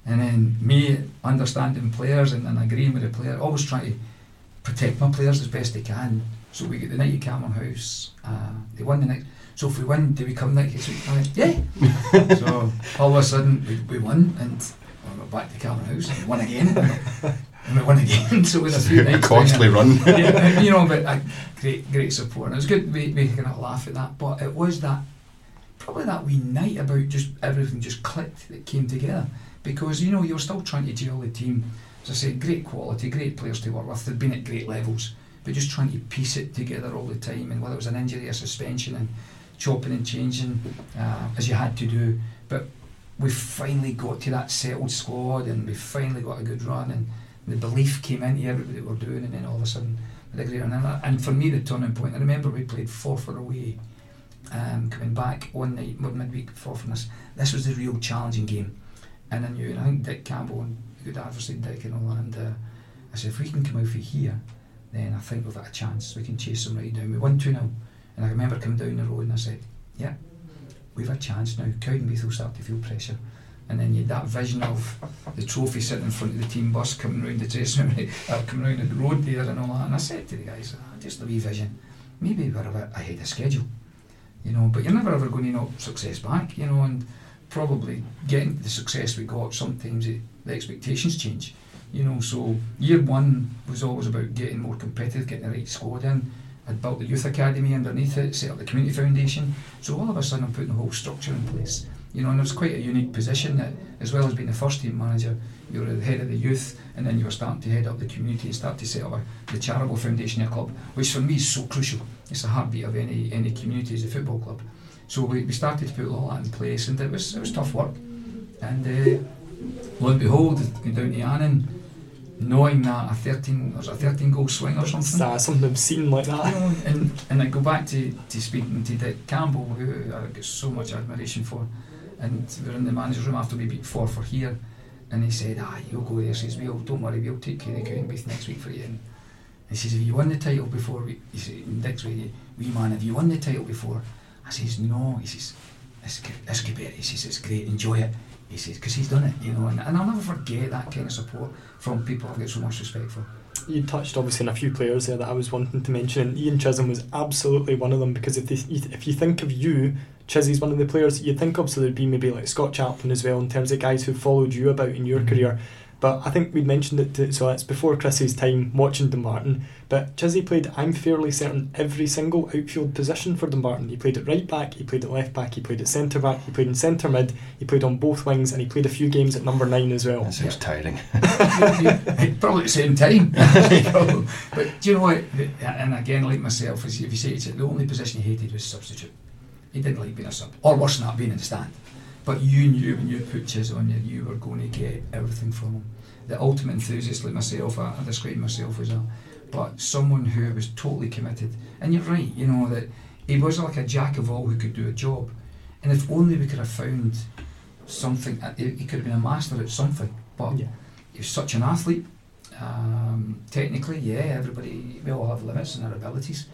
And then me understanding players and, and agreeing with the player, always trying to protect my players as best they can. So we get the night at Cameron House. Uh, they won the next. So if we win, do we come next week? Yeah. so all of a sudden we, we won and we went back to Cameron House and we won again. and we won again. so with a few a costly run. yeah, you know, but uh, great, great support. And it was good. We, we kind of laugh at that, but it was that probably that wee night about just everything just clicked that came together because you know you're still trying to gel the team. As I said, great quality, great players to work with. They've been at great levels, but just trying to piece it together all the time. And whether it was an injury or suspension and chopping and changing uh, as you had to do, but we finally got to that settled squad and we finally got a good run and the belief came into everybody that we're doing and then all of a sudden a great run. And, for me the turning point, I remember we played Forfar away um, coming back one night, mid- midweek Forfarness. This was the real challenging game. And I knew, and I think Dick Campbell and good adversary Dick and all that, and uh, I said, if we can come out for here, then I think we've got a chance. We can chase them right down. We won 2 0. And I remember coming down the road and I said, yeah, we've a chance now. Cowdenbeath will start to feel pressure. And then you had that vision of the trophy sitting in front of the team bus coming round the dressing room, uh, coming round the road there and all that. And I said to the guys, ah, just a wee vision. Maybe we're a bit ahead of schedule, you know, but you're never ever going to knock success back, you know, and probably getting the success we got, sometimes it, the expectations change, you know. So year one was always about getting more competitive, getting the right squad in. I'd built the youth academy underneath it, set up the community foundation. So all of a sudden, I'm putting the whole structure in place. You know, and it was quite a unique position that, as well as being the first team manager, you were the head of the youth, and then you were starting to head up the community and start to set up a, the charitable foundation of a club, which for me is so crucial. It's the heartbeat of any any community as a football club. So we, we started to put all that in place, and it was it was tough work. And uh, lo and behold, going down to Annan, knowing that a 13 there's a 13 goal swing or something. uh, something obscene like You that. know, and and I go back to, to speaking to Dick Campbell, who I get so much admiration for, and we were in the manager's room after we beat Forfar here, and he said, "Ah, you'll go there." He says, "We'll don't worry, we'll take care of Cowdenbeath next week for you." And he says, "Have you won the title before?" We, he said, Dick's way, "Wee man, have you won the title before?" I says, "No." He says, "It's good, it's it." He says, "It's great, enjoy it." He says, "Because he's done it, you know." And, and I'll never forget that kind of support from people I've got so much respect for. You touched obviously on a few players there that I was wanting to mention, and Ian Chisholm was absolutely one of them because if they, if you think of you, Chizzy's one of the players you'd think of, so there'd be maybe like Scott Chaplain as well in terms of guys who followed you about in your Mhm. career. But I think we mentioned it, to, so it's before Chris's time watching Dumbarton. But Chizzy played, I'm fairly certain, every single outfield position for Dumbarton. He played at right back, he played at left back, he played at centre back, he played in centre mid, he played on both wings, and he played a few games at number nine as well. That sounds Yeah. tiring. Probably at the same time. but do you know what? And again, like myself, if you say it's the only position he hated was substitute. He didn't like being a sub, or worse than that, being in the stand. But you knew when you put Chiz on you, you were going to get everything from him. The ultimate enthusiast, like myself, I, I describe myself as a, but someone who was totally committed. And you're right, you know that he was like a jack of all who could do a job. And if only we could have found something, uh, he he could have been a master at something. But Yeah. he was such an athlete. Um, technically, yeah, everybody, we all have limits in our abilities,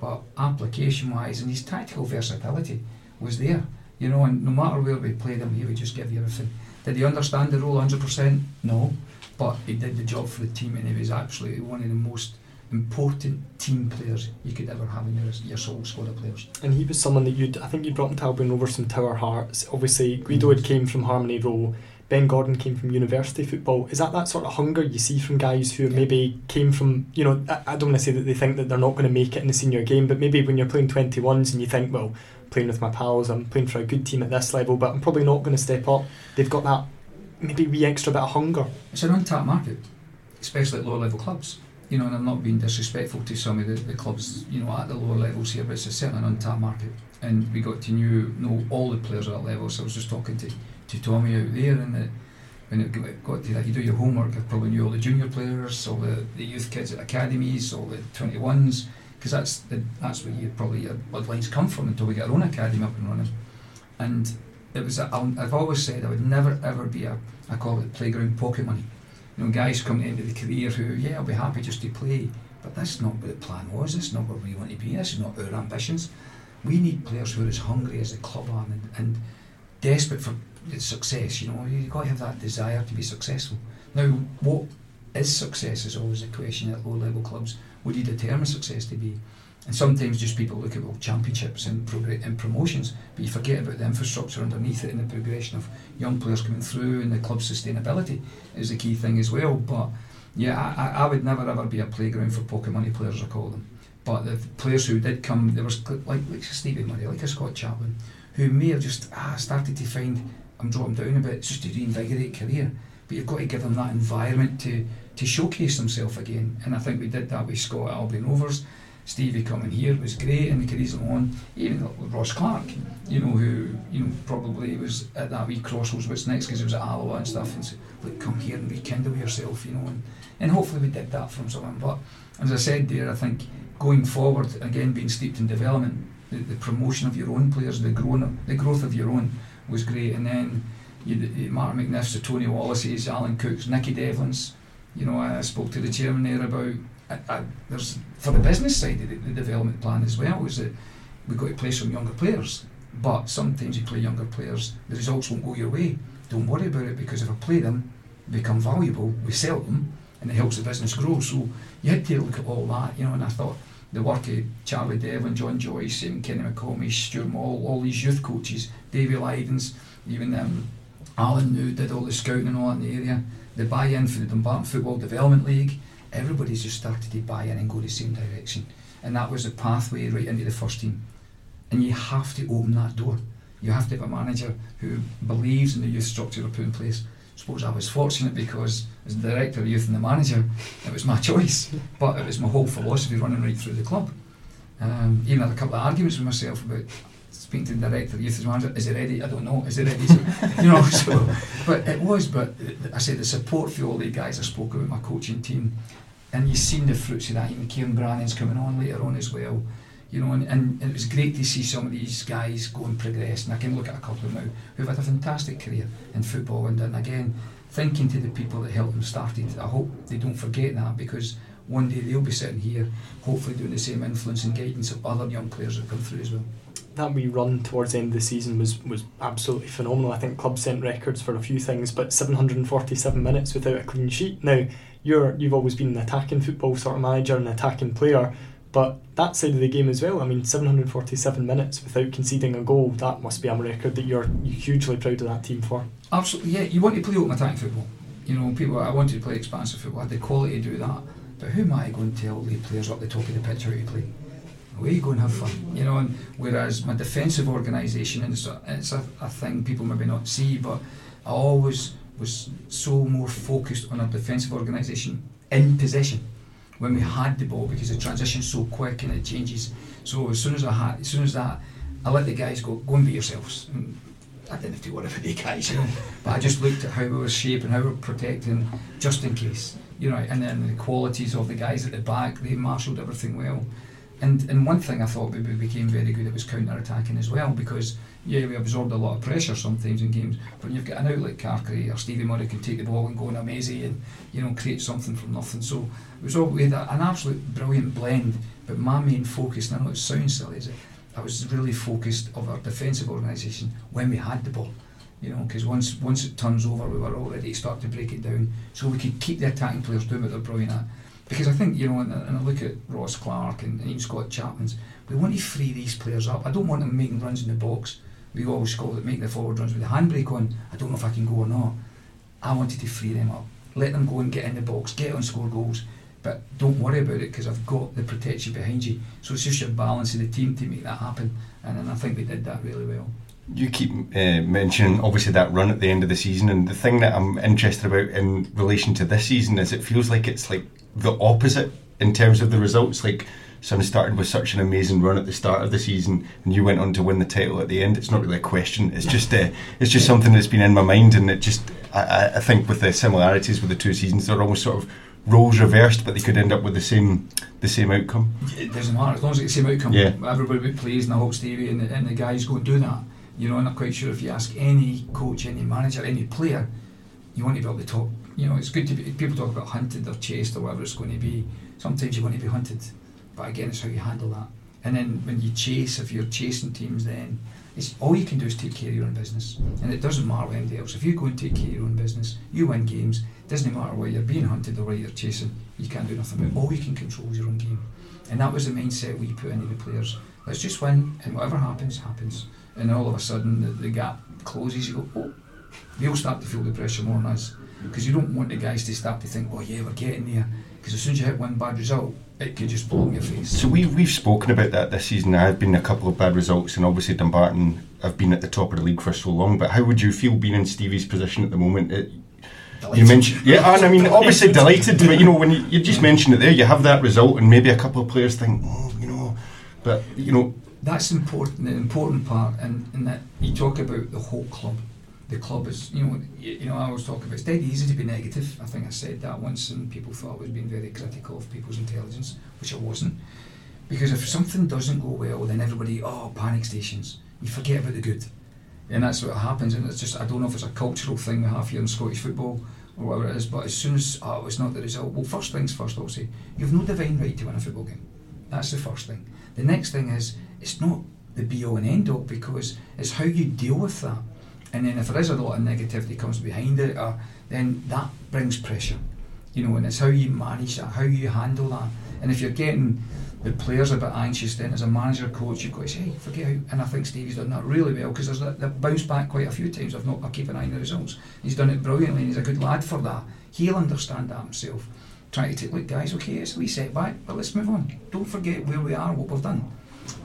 but application wise and his tactical versatility was there, you know, and no matter where we played him, he would just give you everything. Did he understand the role 100%? No, but he did the job for the team and he was absolutely one of the most important team players you could ever have in your, your sole squad of players. And he was someone that you'd, I think you brought him to Albion over some Tower Hearts. Obviously, Guido had mm-hmm. came from Harmony Row. Ben Gordon came from university football. Is that that sort of hunger you see from guys who Yeah. maybe came from, you know, I, I don't want to say that they think that they're not going to make it in the senior game, but maybe when you're playing 21s and you think, well, playing with my pals, I'm playing for a good team at this level, but I'm probably not going to step up. They've got that maybe wee extra bit of hunger. It's an untapped market, especially at lower level clubs. You know, and I'm not being disrespectful to some of the, the clubs, you know, at the lower levels here, but it's certainly an untapped market. And we got to knew, know all the players at that level. So I was just talking to, to Tommy out there, and when it got to that, you do your homework. I probably knew all the junior players, all the, the youth kids at academies, all the 21s, because that's the, that's where you probably your bloodlines come from until we get our own academy up and running. And it was, I've always said I would never ever be a, I call it playground pocket money. You know, guys come to the career who, yeah, I'll be happy just to play, but that's not what the plan was. That's not where we want to be. This is not our ambitions. We need players who are as hungry as the club are and, and desperate for success. You know, you've got to have that desire to be successful. Now, what is success is always a question at low level clubs. What do you determine success to be? And sometimes just people look at well, championships and, and promotions, but you forget about the infrastructure underneath it and the progression of young players coming through and the club's sustainability is the key thing as well. But yeah, I, I- would never ever be a playground for pocket money players, I call them. But the players who did come, there was like, like Stevie Murray, like a Scott Chaplain, who may have just ah, started to find, I'm dropping down a bit, it's just to reinvigorate career. But you've got to give them that environment to, to showcase himself again. And I think we did that with Scott Albion Rovers. Stevie coming here was great and the careers on. Even with Ross Clark, you know, who you know probably was at that wee crossroads what's next because he was at Alloa and stuff and said, look, come here and rekindle yourself, you know, and, and hopefully we did that from someone. But as I said there, I think going forward, again being steeped in development, the, the promotion of your own players, the grown, the growth of your own was great. And then you, you Martin McNiff's, Tony Wallace's, Alan Cook's, Nicky Devlin's. You know, I spoke to the chairman there about I, I, there's for the business side of the, the development plan as well is that we've got to play some younger players. But sometimes you play younger players, the results won't go your way. Don't worry about it because if I play them, become valuable, we sell them, and it helps the business grow. So you had to look at all that, you know. And I thought the work of Charlie Devlin, John Joyce, even Kenny McCormick, Stuart Moll, all these youth coaches, Davy Lydens, even um, Alan New did all the scouting and all that in the area. The buy-in for the Dumbarton Football Development League, everybody's just started to buy in and go the same direction. And that was the pathway right into the first team. And you have to open that door. You have to have a manager who believes in the youth structure they put in place. I suppose I was fortunate because as the director of youth and the manager, it was my choice. But it was my whole philosophy running right through the club. Um, even had a couple of arguments with myself about speaking to the director youth manager, is it ready? I don't know, is it ready? So, you know, so, but it was, but I said the support for all the guys I spoke about, my coaching team, and you've seen the fruits of that. Even Kieran Brannan's coming on later on as well. You know, and, and it was great to see some of these guys go and progress. And I can look at a couple now who've had a fantastic career in football. And then again, thinking to the people that helped them start it, I hope they don't forget that because one day they'll be sitting here, hopefully doing the same influence and guidance of other young players that come through as well. That we run towards the end of the season was, was absolutely phenomenal. I think club sent records for a few things, but 747 minutes without a clean sheet. Now, you're you've always been an attacking football sort of manager, an attacking player, but that side of the game as well. I mean, 747 minutes without conceding a goal. That must be a record that you're hugely proud of that team for. Absolutely, yeah. You want to play open attacking football. You know, people. I wanted to play expansive football. I had the quality to do that. But who am I going to tell the players up the top of the pitch how to play? Where you go and have fun, you know. And whereas my defensive organisation, and it's, a, it's a, a thing people maybe not see, but I always was so more focused on a defensive organisation in possession when we had the ball because the transition's so quick and it changes. So as soon as I had, as soon as that, I let the guys go, go and be yourselves. And I didn't have to worry about the guys, you know. But I just looked at how we were shaping, how we were protecting, just in case, you know. And then the qualities of the guys at the back, they marshalled everything well. And and one thing I thought we became very good at was counter attacking as well because yeah we absorbed a lot of pressure sometimes in games. But you've got an outlet Carcary or Stevie Murray can take the ball and go on amazing and you know create something from nothing. So it was all we had an absolute brilliant blend. But my main focus, and I know it sounds silly, is it? I was really focused of our defensive organisation when we had the ball. You know, because once once it turns over, we were already start to break it down, so we could keep the attacking players doing what they're brilliant at. Because I think, you know, and, and I look at Ross Clark and, and even Scott Chaplain's, we want to free these players up. I don't want them making runs in the box. We always call it make the forward runs with the handbrake on. I don't know if I can go or not. I wanted to free them up. Let them go and get in the box, get on score goals, but don't worry about it because I've got the protection behind you. So it's just your balance of the team to make that happen. And, and I think we did that really well. You keep uh, mentioning obviously that run at the end of the season, and the thing that I'm interested about in relation to this season is it feels like it's like the opposite in terms of the results. Like Sun started with such an amazing run at the start of the season, and you went on to win the title at the end. It's not really a question. It's just uh, it's just something that's been in my mind, and it just I, I think with the similarities with the two seasons, they're almost sort of roles reversed, but they could end up with the same the same outcome. It doesn't matter as long as it's the same outcome. Yeah. Everybody plays, and I hope Stevie and the, and the guys go and do that. You know, and I'm not quite sure if you ask any coach, any manager, any player, you want to be able to talk you know, it's good to be, people talk about hunted or chased or whatever it's going to be. Sometimes you want to be hunted, but again, it's how you handle that. And then when you chase, if you're chasing teams, then it's all you can do is take care of your own business, and it doesn't matter what anybody else. If you go and take care of your own business, you win games. It doesn't matter where you're being hunted or where you're chasing. You can't do nothing about. It. All you can control is your own game, and that was the mindset we put into the players. Let's just win, and whatever happens, happens. And all of a sudden, the, the gap closes. You go, oh, they'll start to feel the pressure more than us because you don't want the guys to start to think, oh yeah, we're getting there. Because as soon as you hit one bad result, it could just blow in your face. So we we've spoken about that this season. There have been a couple of bad results, and obviously Dumbarton have been at the top of the league for so long. But how would you feel being in Stevie's position at the moment? It, you mentioned, yeah, and I mean, obviously delighted, but you know, when you, you just mentioned it there, you have that result, and maybe a couple of players think, oh, you know, but you know, that's important. The important part, and, and that you talk about the whole club the club is, you know, you, you, know, I always talk about it's dead easy to be negative. I think I said that once, and people thought I was being very critical of people's intelligence, which I wasn't. Because if something doesn't go well, then everybody, oh, panic stations. You forget about the good, and that's what happens. And it's just, I don't know if it's a cultural thing we have here in Scottish football or whatever it is. But as soon as oh, it's not the result, well, first things first, I'll say you've no divine right to win a football game. That's the first thing. The next thing is it's not the be all and end all because it's how you deal with that and then if there is a lot of negativity comes behind it, uh, then that brings pressure. You know, and it's how you manage that, how you handle that. And if you're getting the players a bit anxious, then as a manager, coach, you've got to say, hey, forget how. And I think Stevie's done that really well because there's they've bounced back quite a few times. I've not, I keep an eye on the results. He's done it brilliantly, and he's a good lad for that. He'll understand that himself. Trying to take, look, guys, okay, it's a wee setback, but let's move on. Don't forget where we are, what we've done.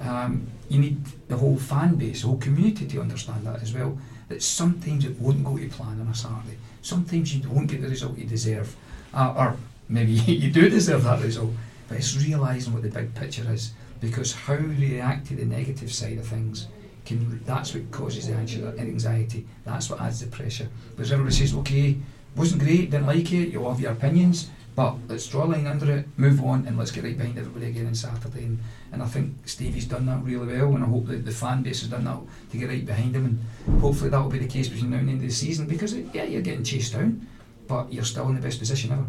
Um, you need the whole fan base, the whole community to understand that as well that sometimes it won't go to plan on a Saturday. Sometimes you won't get the result you deserve, uh, or maybe you do deserve that result. But it's realising what the big picture is, because how we react to the negative side of things can that's what causes the anxiety. That's what adds the pressure. Because everybody says, okay, wasn't great, didn't like it. You have your opinions. But let's draw a line under it, move on, and let's get right behind everybody again on Saturday. And, and I think Stevie's done that really well, and I hope that the fan base has done that to get right behind him. And hopefully that will be the case between now and the end of the season because, yeah, you're getting chased down, but you're still in the best position ever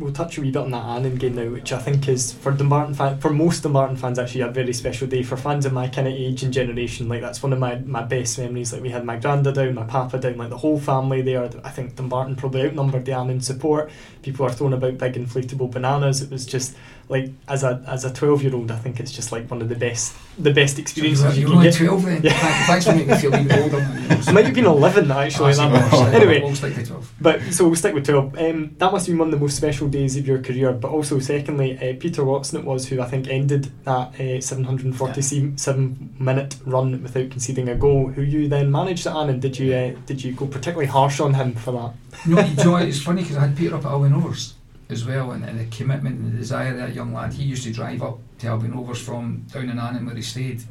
we'll touch a wee bit on that Annan game now, which I think is for Dumbarton fan, for most Dumbarton fans actually a very special day. For fans of my kind of age and generation, like that's one of my, my best memories. Like we had my granda down, my papa down, like the whole family there. I think Dumbarton probably outnumbered the Annan support. People are throwing about big inflatable bananas. It was just like as a as a twelve year old, I think it's just like one of the best the best experiences So you you're can only get. 12 then? Yeah. Thanks for making me feel a bit older. It might have been eleven actually. Ah. Anyway, We'll stick to 12. But so we'll stick with 12. Um, that must have been one of the most special days of your career. But also, secondly, uh, Peter Watson it was who I think ended that uh, 747 minute run without conceding a goal. Who you then managed at Annan? Did you uh, did you go particularly harsh on him for that? No, you know, it's funny because I had Peter up at Albion Rovers as well, and, and the commitment and the desire of that young lad. He used to drive up to Albion Rovers from down in Annan where he stayed,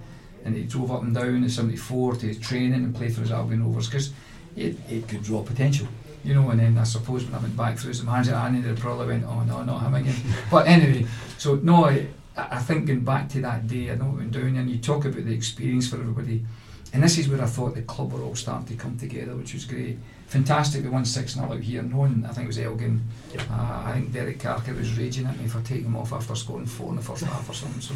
and he drove up and down in 74 to his training and play for his Albion Rovers because it, it could draw potential. You know, and then I suppose when I went back through the manager at Annan, they probably went, oh no, not him again. but anyway, so no, I, I think going back to that day, I know what went down, and you talk about the experience for everybody. And this is where I thought the club were all starting to come together, which was great. Fantastic, we won 6 0 out here, knowing I think it was Elgin. Uh, I think Derek Carcary was raging at me for taking him off after scoring four in the first half or something. So,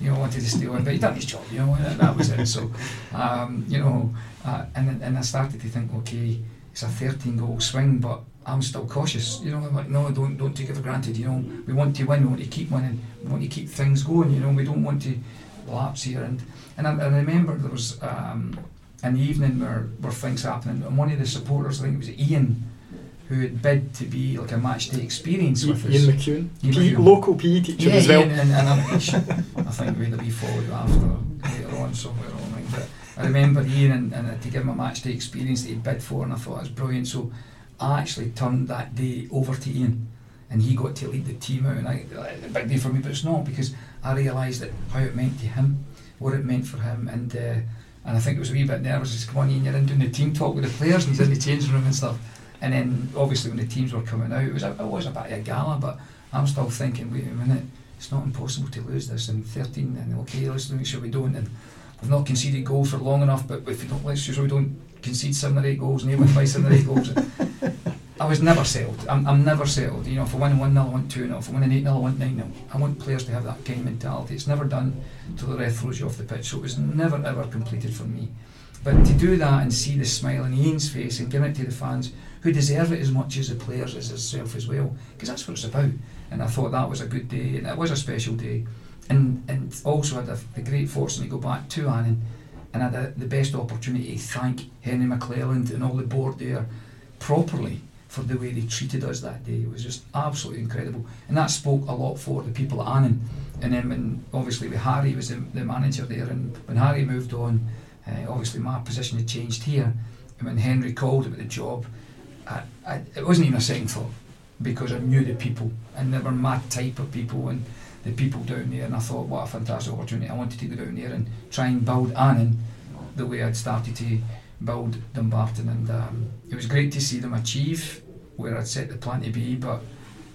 you know, I wanted to stay on, but he done his job, you know, and that was it. So, um, you know, uh, and, then- and I started to think, okay, it's a 13 goal swing, but I'm still cautious. You know, I'm like, no, don't don't take it for granted. You know, we want to win, we want to keep winning, we want to keep things going. You know, we don't want to lapse here. And and I, I remember there was um, an evening where where things happening, and one of the supporters, I think it was Ian, who had bid to be like a match day experience with us. Ian McEwen, Ian P- McEwen. local PE teacher Yeah, as well. Ian, and, and I'm, I think we had a wee followed after later on somewhere online. But I remember Ian and, and to give him a match day experience that he bid for, and I thought it was brilliant. So I actually turned that day over to Ian, and he got to lead the team out. And I, a big day for me, but it's not because I realised that how it meant to him, what it meant for him, and uh, and I think it was a wee bit nervous. Just come on, Ian, you're in doing the team talk with the players, and he's in the changing room and stuff. And then obviously when the teams were coming out, it was a, it was a bit of a gala, but I'm still thinking, wait a minute, it's not impossible to lose this in 13, and okay, let's make sure we don't. And we've not conceded goals for long enough, but if we don't, let's make sure we don't concede seven or eight goals and they win by seven or eight goals. I was never settled. I'm, I'm never settled. You know, if I win 1 0, I want 2 0. If I win an 8 0, I want 9 0. I want players to have that kind of mentality. It's never done till the ref throws you off the pitch, so it was never ever completed for me. But to do that and see the smile on Ian's face and give it to the fans who deserve it as much as the players as himself as well, because that's what it's about. And I thought that was a good day, and it was a special day. And and also had the, the great fortune to go back to Annan and had the, the best opportunity to thank Henry McClelland and all the board there properly for the way they treated us that day. It was just absolutely incredible. And that spoke a lot for the people at Annan. And then when obviously with Harry was the, the manager there and when Harry moved on, uh, obviously my position had changed here. And when Henry called about the job, I, I, it wasn't even a second thought because I knew the people and they were my type of people and the people down there and I thought what a fantastic opportunity. I wanted to go down there and try and build Annan the way I'd started to build Dumbarton and um, it was great to see them achieve where I'd set the plan to be but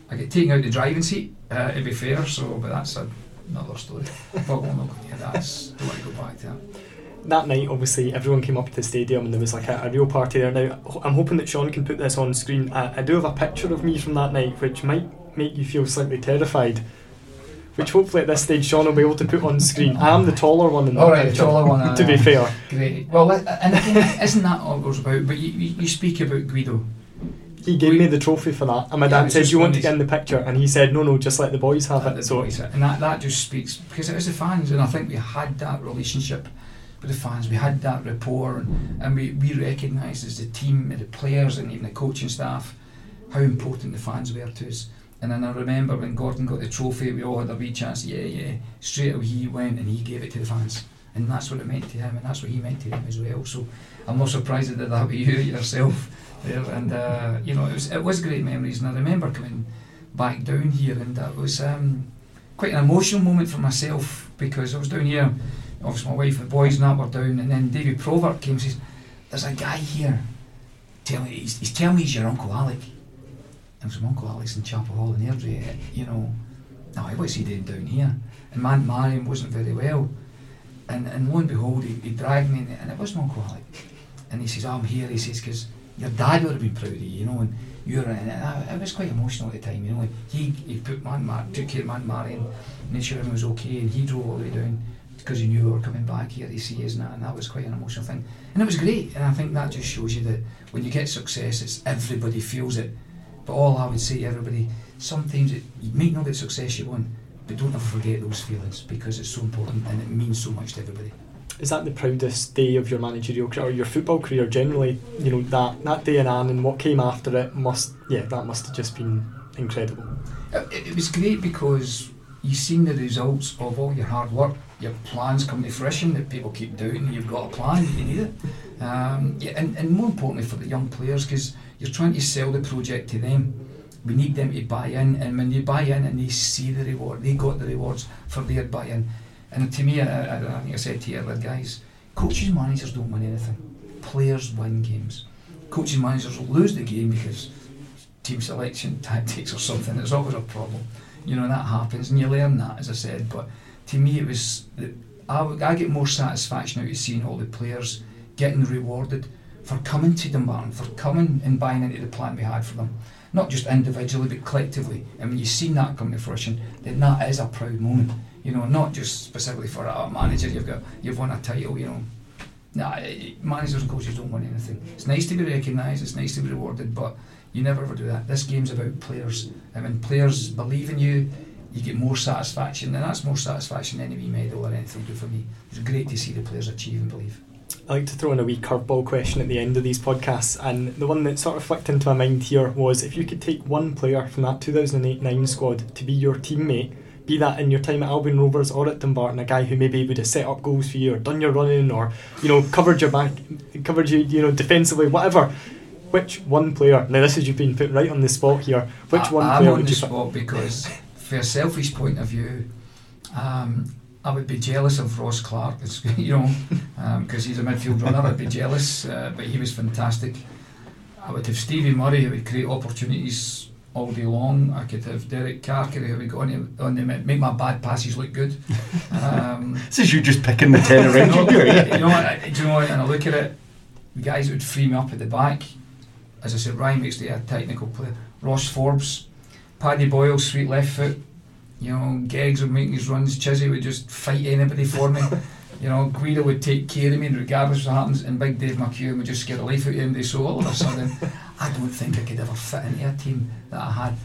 I get taken out the driving seat uh, to be fair so but that's a, another story but we'll not that That's- I want to go back to that that night, obviously, everyone came up to the stadium and there was like a, a real party there. Now, I'm hoping that Sean can put this on screen. I, I do have a picture of me from that night, which might make you feel slightly terrified. Which hopefully at this stage Sean will be able to put on screen. I am the taller one in that All right, the picture, taller one, to be uh, fair. great well and isn't that all it goes about but you, you, speak about Guido He gave me the trophy for that, and my Yeah, dad said, "You want to get in the picture?" And he said, "No, no, just let the boys have it." the So boys- and that, that just speaks because it was the fans, and I think we had that relationship with the fans. We had that rapport, and, and we, we recognised as the team, the players, and even the coaching staff how important the fans were to us. And then I remember when Gordon got the trophy, we all had a wee chance. Yeah, yeah. Straight away he went and he gave it to the fans, and that's what it meant to him, and that's what he meant to them as well. So I'm not surprised that that with you yourself there, and uh, you know it was it was great memories. And I remember coming back down here, and that was um, quite an emotional moment for myself because I was down here. Obviously, my wife and boys and that were down, and then David Provert came and says, "There's a guy here. Tell me, he's, he's telling me he's your uncle Alec." It was my uncle Alex in Chapel Hall in Airdrie. Eh, you know, now what's he doing down here? And man, Marion wasn't very well, and and lo and behold, he, he dragged me, in, and it was my uncle Alec. And he says, oh, "I'm here." He says, "Because your dad would have been proud of you, you know." And you're, and I, I was quite emotional at the time, you know. He he put man, Mar- took care of man Marion, made sure everything was okay, and he drove all the way down because he knew we were coming back here to see us, and that, and that was quite an emotional thing. And it was great, and I think that just shows you that when you get success, it's everybody feels it. But all I would say to everybody, sometimes it, you might not get success you want, but don't ever forget those feelings because it's so important and it means so much to everybody. Is that the proudest day of your managerial career or your football career generally? You know that that day in Annan and what came after it must yeah that must have just been incredible. It, it was great because you've seen the results of all your hard work. Your plans come to fruition. That people keep doubting you've got a plan. You need it. Um, yeah, and, and more importantly for the young players because you're trying to sell the project to them. We need them to buy in, and when they buy in and they see the reward, they got the rewards for their buy-in. And to me, I, I, I think I said to you earlier, guys, coaches, managers don't win anything. Players win games. Coaches, managers will lose the game because team selection tactics or something. It's always a problem. You know, that happens, and you learn that, as I said. But to me, it was I, I get more satisfaction out of seeing all the players getting rewarded for coming to Dumbarton, for coming and buying into the plan we had for them. Not just individually, but collectively. And when you've seen that come to fruition, then that is a proud moment. You know, not just specifically for a manager, you've got you've won a title, you know. Nah, eh, eh, managers and coaches don't want anything. It's nice to be recognised, it's nice to be rewarded, but you never ever do that. This game's about players. And when players believe in you, you get more satisfaction, and that's more satisfaction than any medal or anything do for me. It's great to see the players achieve and believe. I like to throw in a wee curveball question at the end of these podcasts, and the one that sort of flicked into my mind here was if you could take one player from that 2008 9 squad to be your teammate, be that in your time at Albion Rovers or at Dumbarton, a guy who maybe would have set up goals for you or done your running or you know covered your back, covered you you know defensively, whatever which one player? Now this is you've been put right on the spot here. Which I, one I'm player on would the you spot because, for a selfish point of view, um, I would be jealous of Ross Clark. You know, because um, he's a midfield runner. I'd be jealous, uh, but he was fantastic. I would have Stevie Murray who would create opportunities all day long. I could have Derek Carcary who would go on on the make my bad passes look good. Um, this is you just picking the ten around you. you know, I, do you know what? And I look at it, the guys would free me up at the back as I said, Ryan makes the technical play. Ross Forbes, Paddy Boyle, sweet left foot. You know, Geggs would make these runs. Chizzy would just fight anybody for me. you know, Guido would take care of me regardless of what happens. And Big Dave McHugh would just scare the life out of anybody. So all of a sudden, I don't think I could ever fit into a team that I had.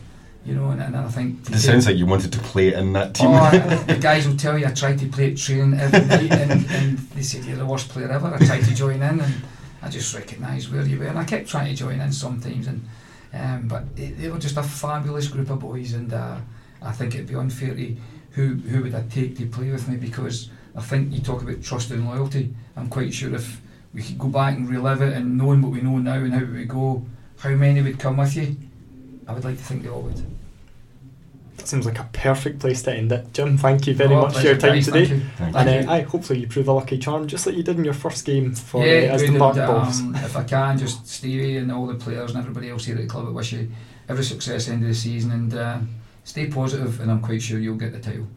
You know, and, and I think it sounds like you wanted to play in that team. Oh, I, the guys will tell you I tried to play at training every night, and, and they said you're the worst player ever. I tried to join in, and I just recognised where you were, and I kept trying to join in sometimes, and um, but they, they, were just a fabulous group of boys, and uh, I think it'd be unfair to who who would I take to play with me because I think you talk about trust and loyalty. I'm quite sure if we could go back and relive it and knowing what we know now and how we go, how many would come with you? I would like to think they all would. Seems like a perfect place to end it. Jim, thank you very oh, much for your time today. Thank thank and uh, I hopefully you prove a lucky charm, just like you did in your first game for yeah, uh, as the Barton Boss. Um, if I can, just Stevie and all the players and everybody else here at the club, I wish you every success end of the season and uh, stay positive, and I'm quite sure you'll get the title.